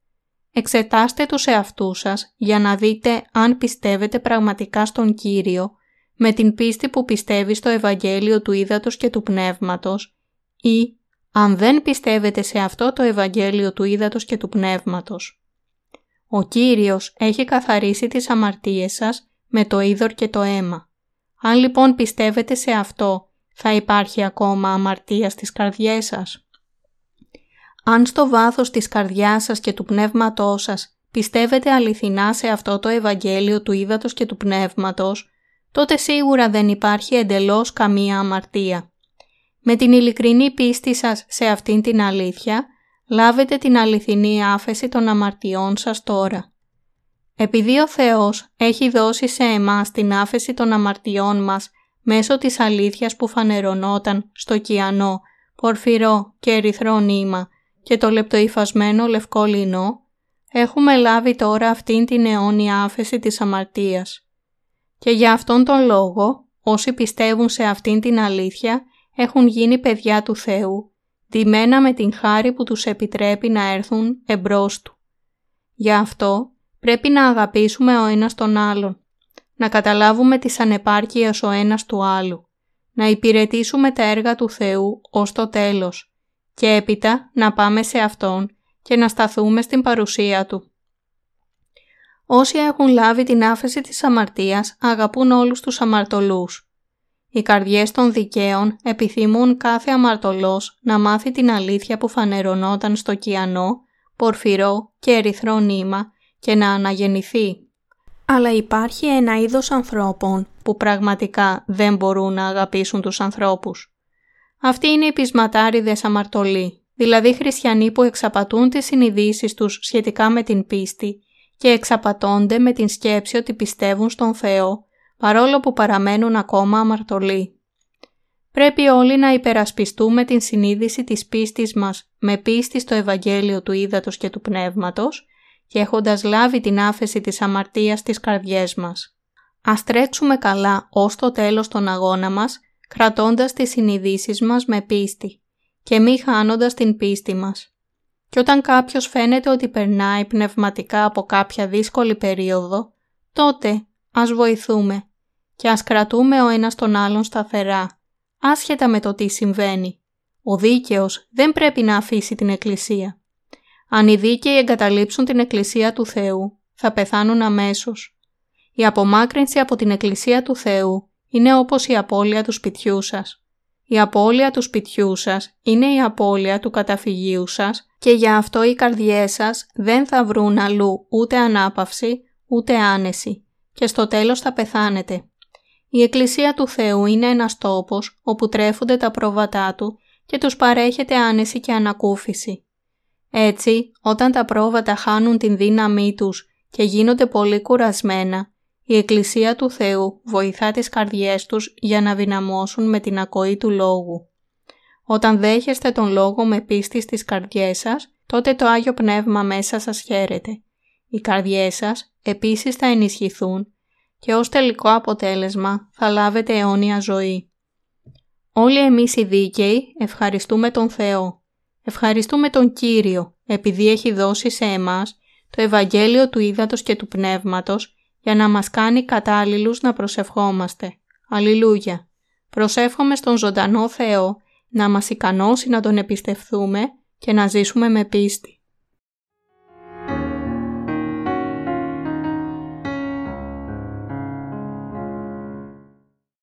Εξετάστε τους εαυτούς σας για να δείτε αν πιστεύετε πραγματικά στον Κύριο με την πίστη που πιστεύει στο Ευαγγέλιο του Ήδατος και του Πνεύματος ή αν δεν πιστεύετε σε αυτό το Ευαγγέλιο του Ήδατος και του Πνεύματος. Ο Κύριος έχει καθαρίσει τις αμαρτίες σας με το είδωρ και το αίμα. Αν λοιπόν πιστεύετε σε αυτό, θα υπάρχει ακόμα αμαρτία στις καρδιές σας. Αν στο βάθος της καρδιάς σας και του πνεύματός σας πιστεύετε αληθινά σε αυτό το Ευαγγέλιο του Ήδατος και του Πνεύματος, τότε σίγουρα δεν υπάρχει εντελώς καμία αμαρτία. Με την ειλικρινή πίστη σας σε αυτήν την αλήθεια, λάβετε την αληθινή άφεση των αμαρτιών σας τώρα. Επειδή ο Θεός έχει δώσει σε εμάς την άφεση των αμαρτιών μας μέσω της αλήθειας που φανερωνόταν στο κιανό, πορφυρό και ερυθρό νήμα και το λεπτοϊφασμένο λευκό λινό, έχουμε λάβει τώρα αυτήν την αιώνια άφεση της αμαρτίας. Και για αυτόν τον λόγο, όσοι πιστεύουν σε αυτήν την αλήθεια, έχουν γίνει παιδιά του Θεού, ντυμένα με την χάρη που τους επιτρέπει να έρθουν εμπρός Του. Γι' αυτό πρέπει να αγαπήσουμε ο ένας τον άλλον, να καταλάβουμε τις ανεπάρκειες ο ένας του άλλου, να υπηρετήσουμε τα έργα του Θεού ως το τέλος και έπειτα να πάμε σε Αυτόν και να σταθούμε στην παρουσία Του. Όσοι έχουν λάβει την άφεση της αμαρτίας αγαπούν όλους τους αμαρτωλούς. Οι καρδιές των δικαίων επιθυμούν κάθε αμαρτωλός να μάθει την αλήθεια που φανερωνόταν στο κιανό, πορφυρό και ερυθρό νήμα και να αναγεννηθεί. Αλλά υπάρχει ένα είδος ανθρώπων που πραγματικά δεν μπορούν να αγαπήσουν τους ανθρώπους. Αυτοί είναι οι πεισματάριδες αμαρτωλοί, δηλαδή χριστιανοί που εξαπατούν τις συνειδήσεις τους σχετικά με την πίστη και εξαπατώνται με την σκέψη ότι πιστεύουν στον Θεό, παρόλο που παραμένουν ακόμα αμαρτωλοί. Πρέπει όλοι να υπερασπιστούμε την συνείδηση της πίστης μας με πίστη στο Ευαγγέλιο του Ήδατος και του Πνεύματος και έχοντας λάβει την άφεση της αμαρτίας στις καρδιές μας. Ας τρέξουμε καλά ως το τέλος τον αγώνα μας, κρατώντας τις συνειδήσεις μας με πίστη και μη χάνοντας την πίστη μας. Και όταν κάποιος φαίνεται ότι περνάει πνευματικά από κάποια δύσκολη περίοδο, τότε ας βοηθούμε και ας κρατούμε ο ένας τον άλλον σταθερά, άσχετα με το τι συμβαίνει. Ο δίκαιος δεν πρέπει να αφήσει την Εκκλησία. Αν οι δίκαιοι εγκαταλείψουν την Εκκλησία του Θεού, θα πεθάνουν αμέσως. Η απομάκρυνση από την Εκκλησία του Θεού είναι όπως η απώλεια του σπιτιού σας. Η απώλεια του σπιτιού σας είναι η απώλεια του καταφυγίου σας και για αυτό οι καρδιές σας δεν θα βρουν αλλού ούτε ανάπαυση ούτε άνεση και στο τέλος θα πεθάνετε. Η Εκκλησία του Θεού είναι ένας τόπος όπου τρέφονται τα πρόβατά Του και τους παρέχεται άνεση και ανακούφιση. Έτσι, όταν τα πρόβατα χάνουν την δύναμή τους και γίνονται πολύ κουρασμένα, η Εκκλησία του Θεού βοηθά τις καρδιές τους για να δυναμώσουν με την ακοή του Λόγου. Όταν δέχεστε τον Λόγο με πίστη στις καρδιές σας, τότε το Άγιο Πνεύμα μέσα σας χαίρεται. Οι καρδιές σας επίσης θα ενισχυθούν και ως τελικό αποτέλεσμα θα λάβετε αιώνια ζωή. Όλοι εμείς οι δίκαιοι ευχαριστούμε τον Θεό Ευχαριστούμε τον Κύριο επειδή έχει δώσει σε εμάς το Ευαγγέλιο του Ήδατος και του Πνεύματος για να μας κάνει κατάλληλους να προσευχόμαστε. Αλληλούια! Προσεύχομαι στον ζωντανό Θεό να μας ικανώσει να Τον εμπιστευθούμε και να ζήσουμε με πίστη.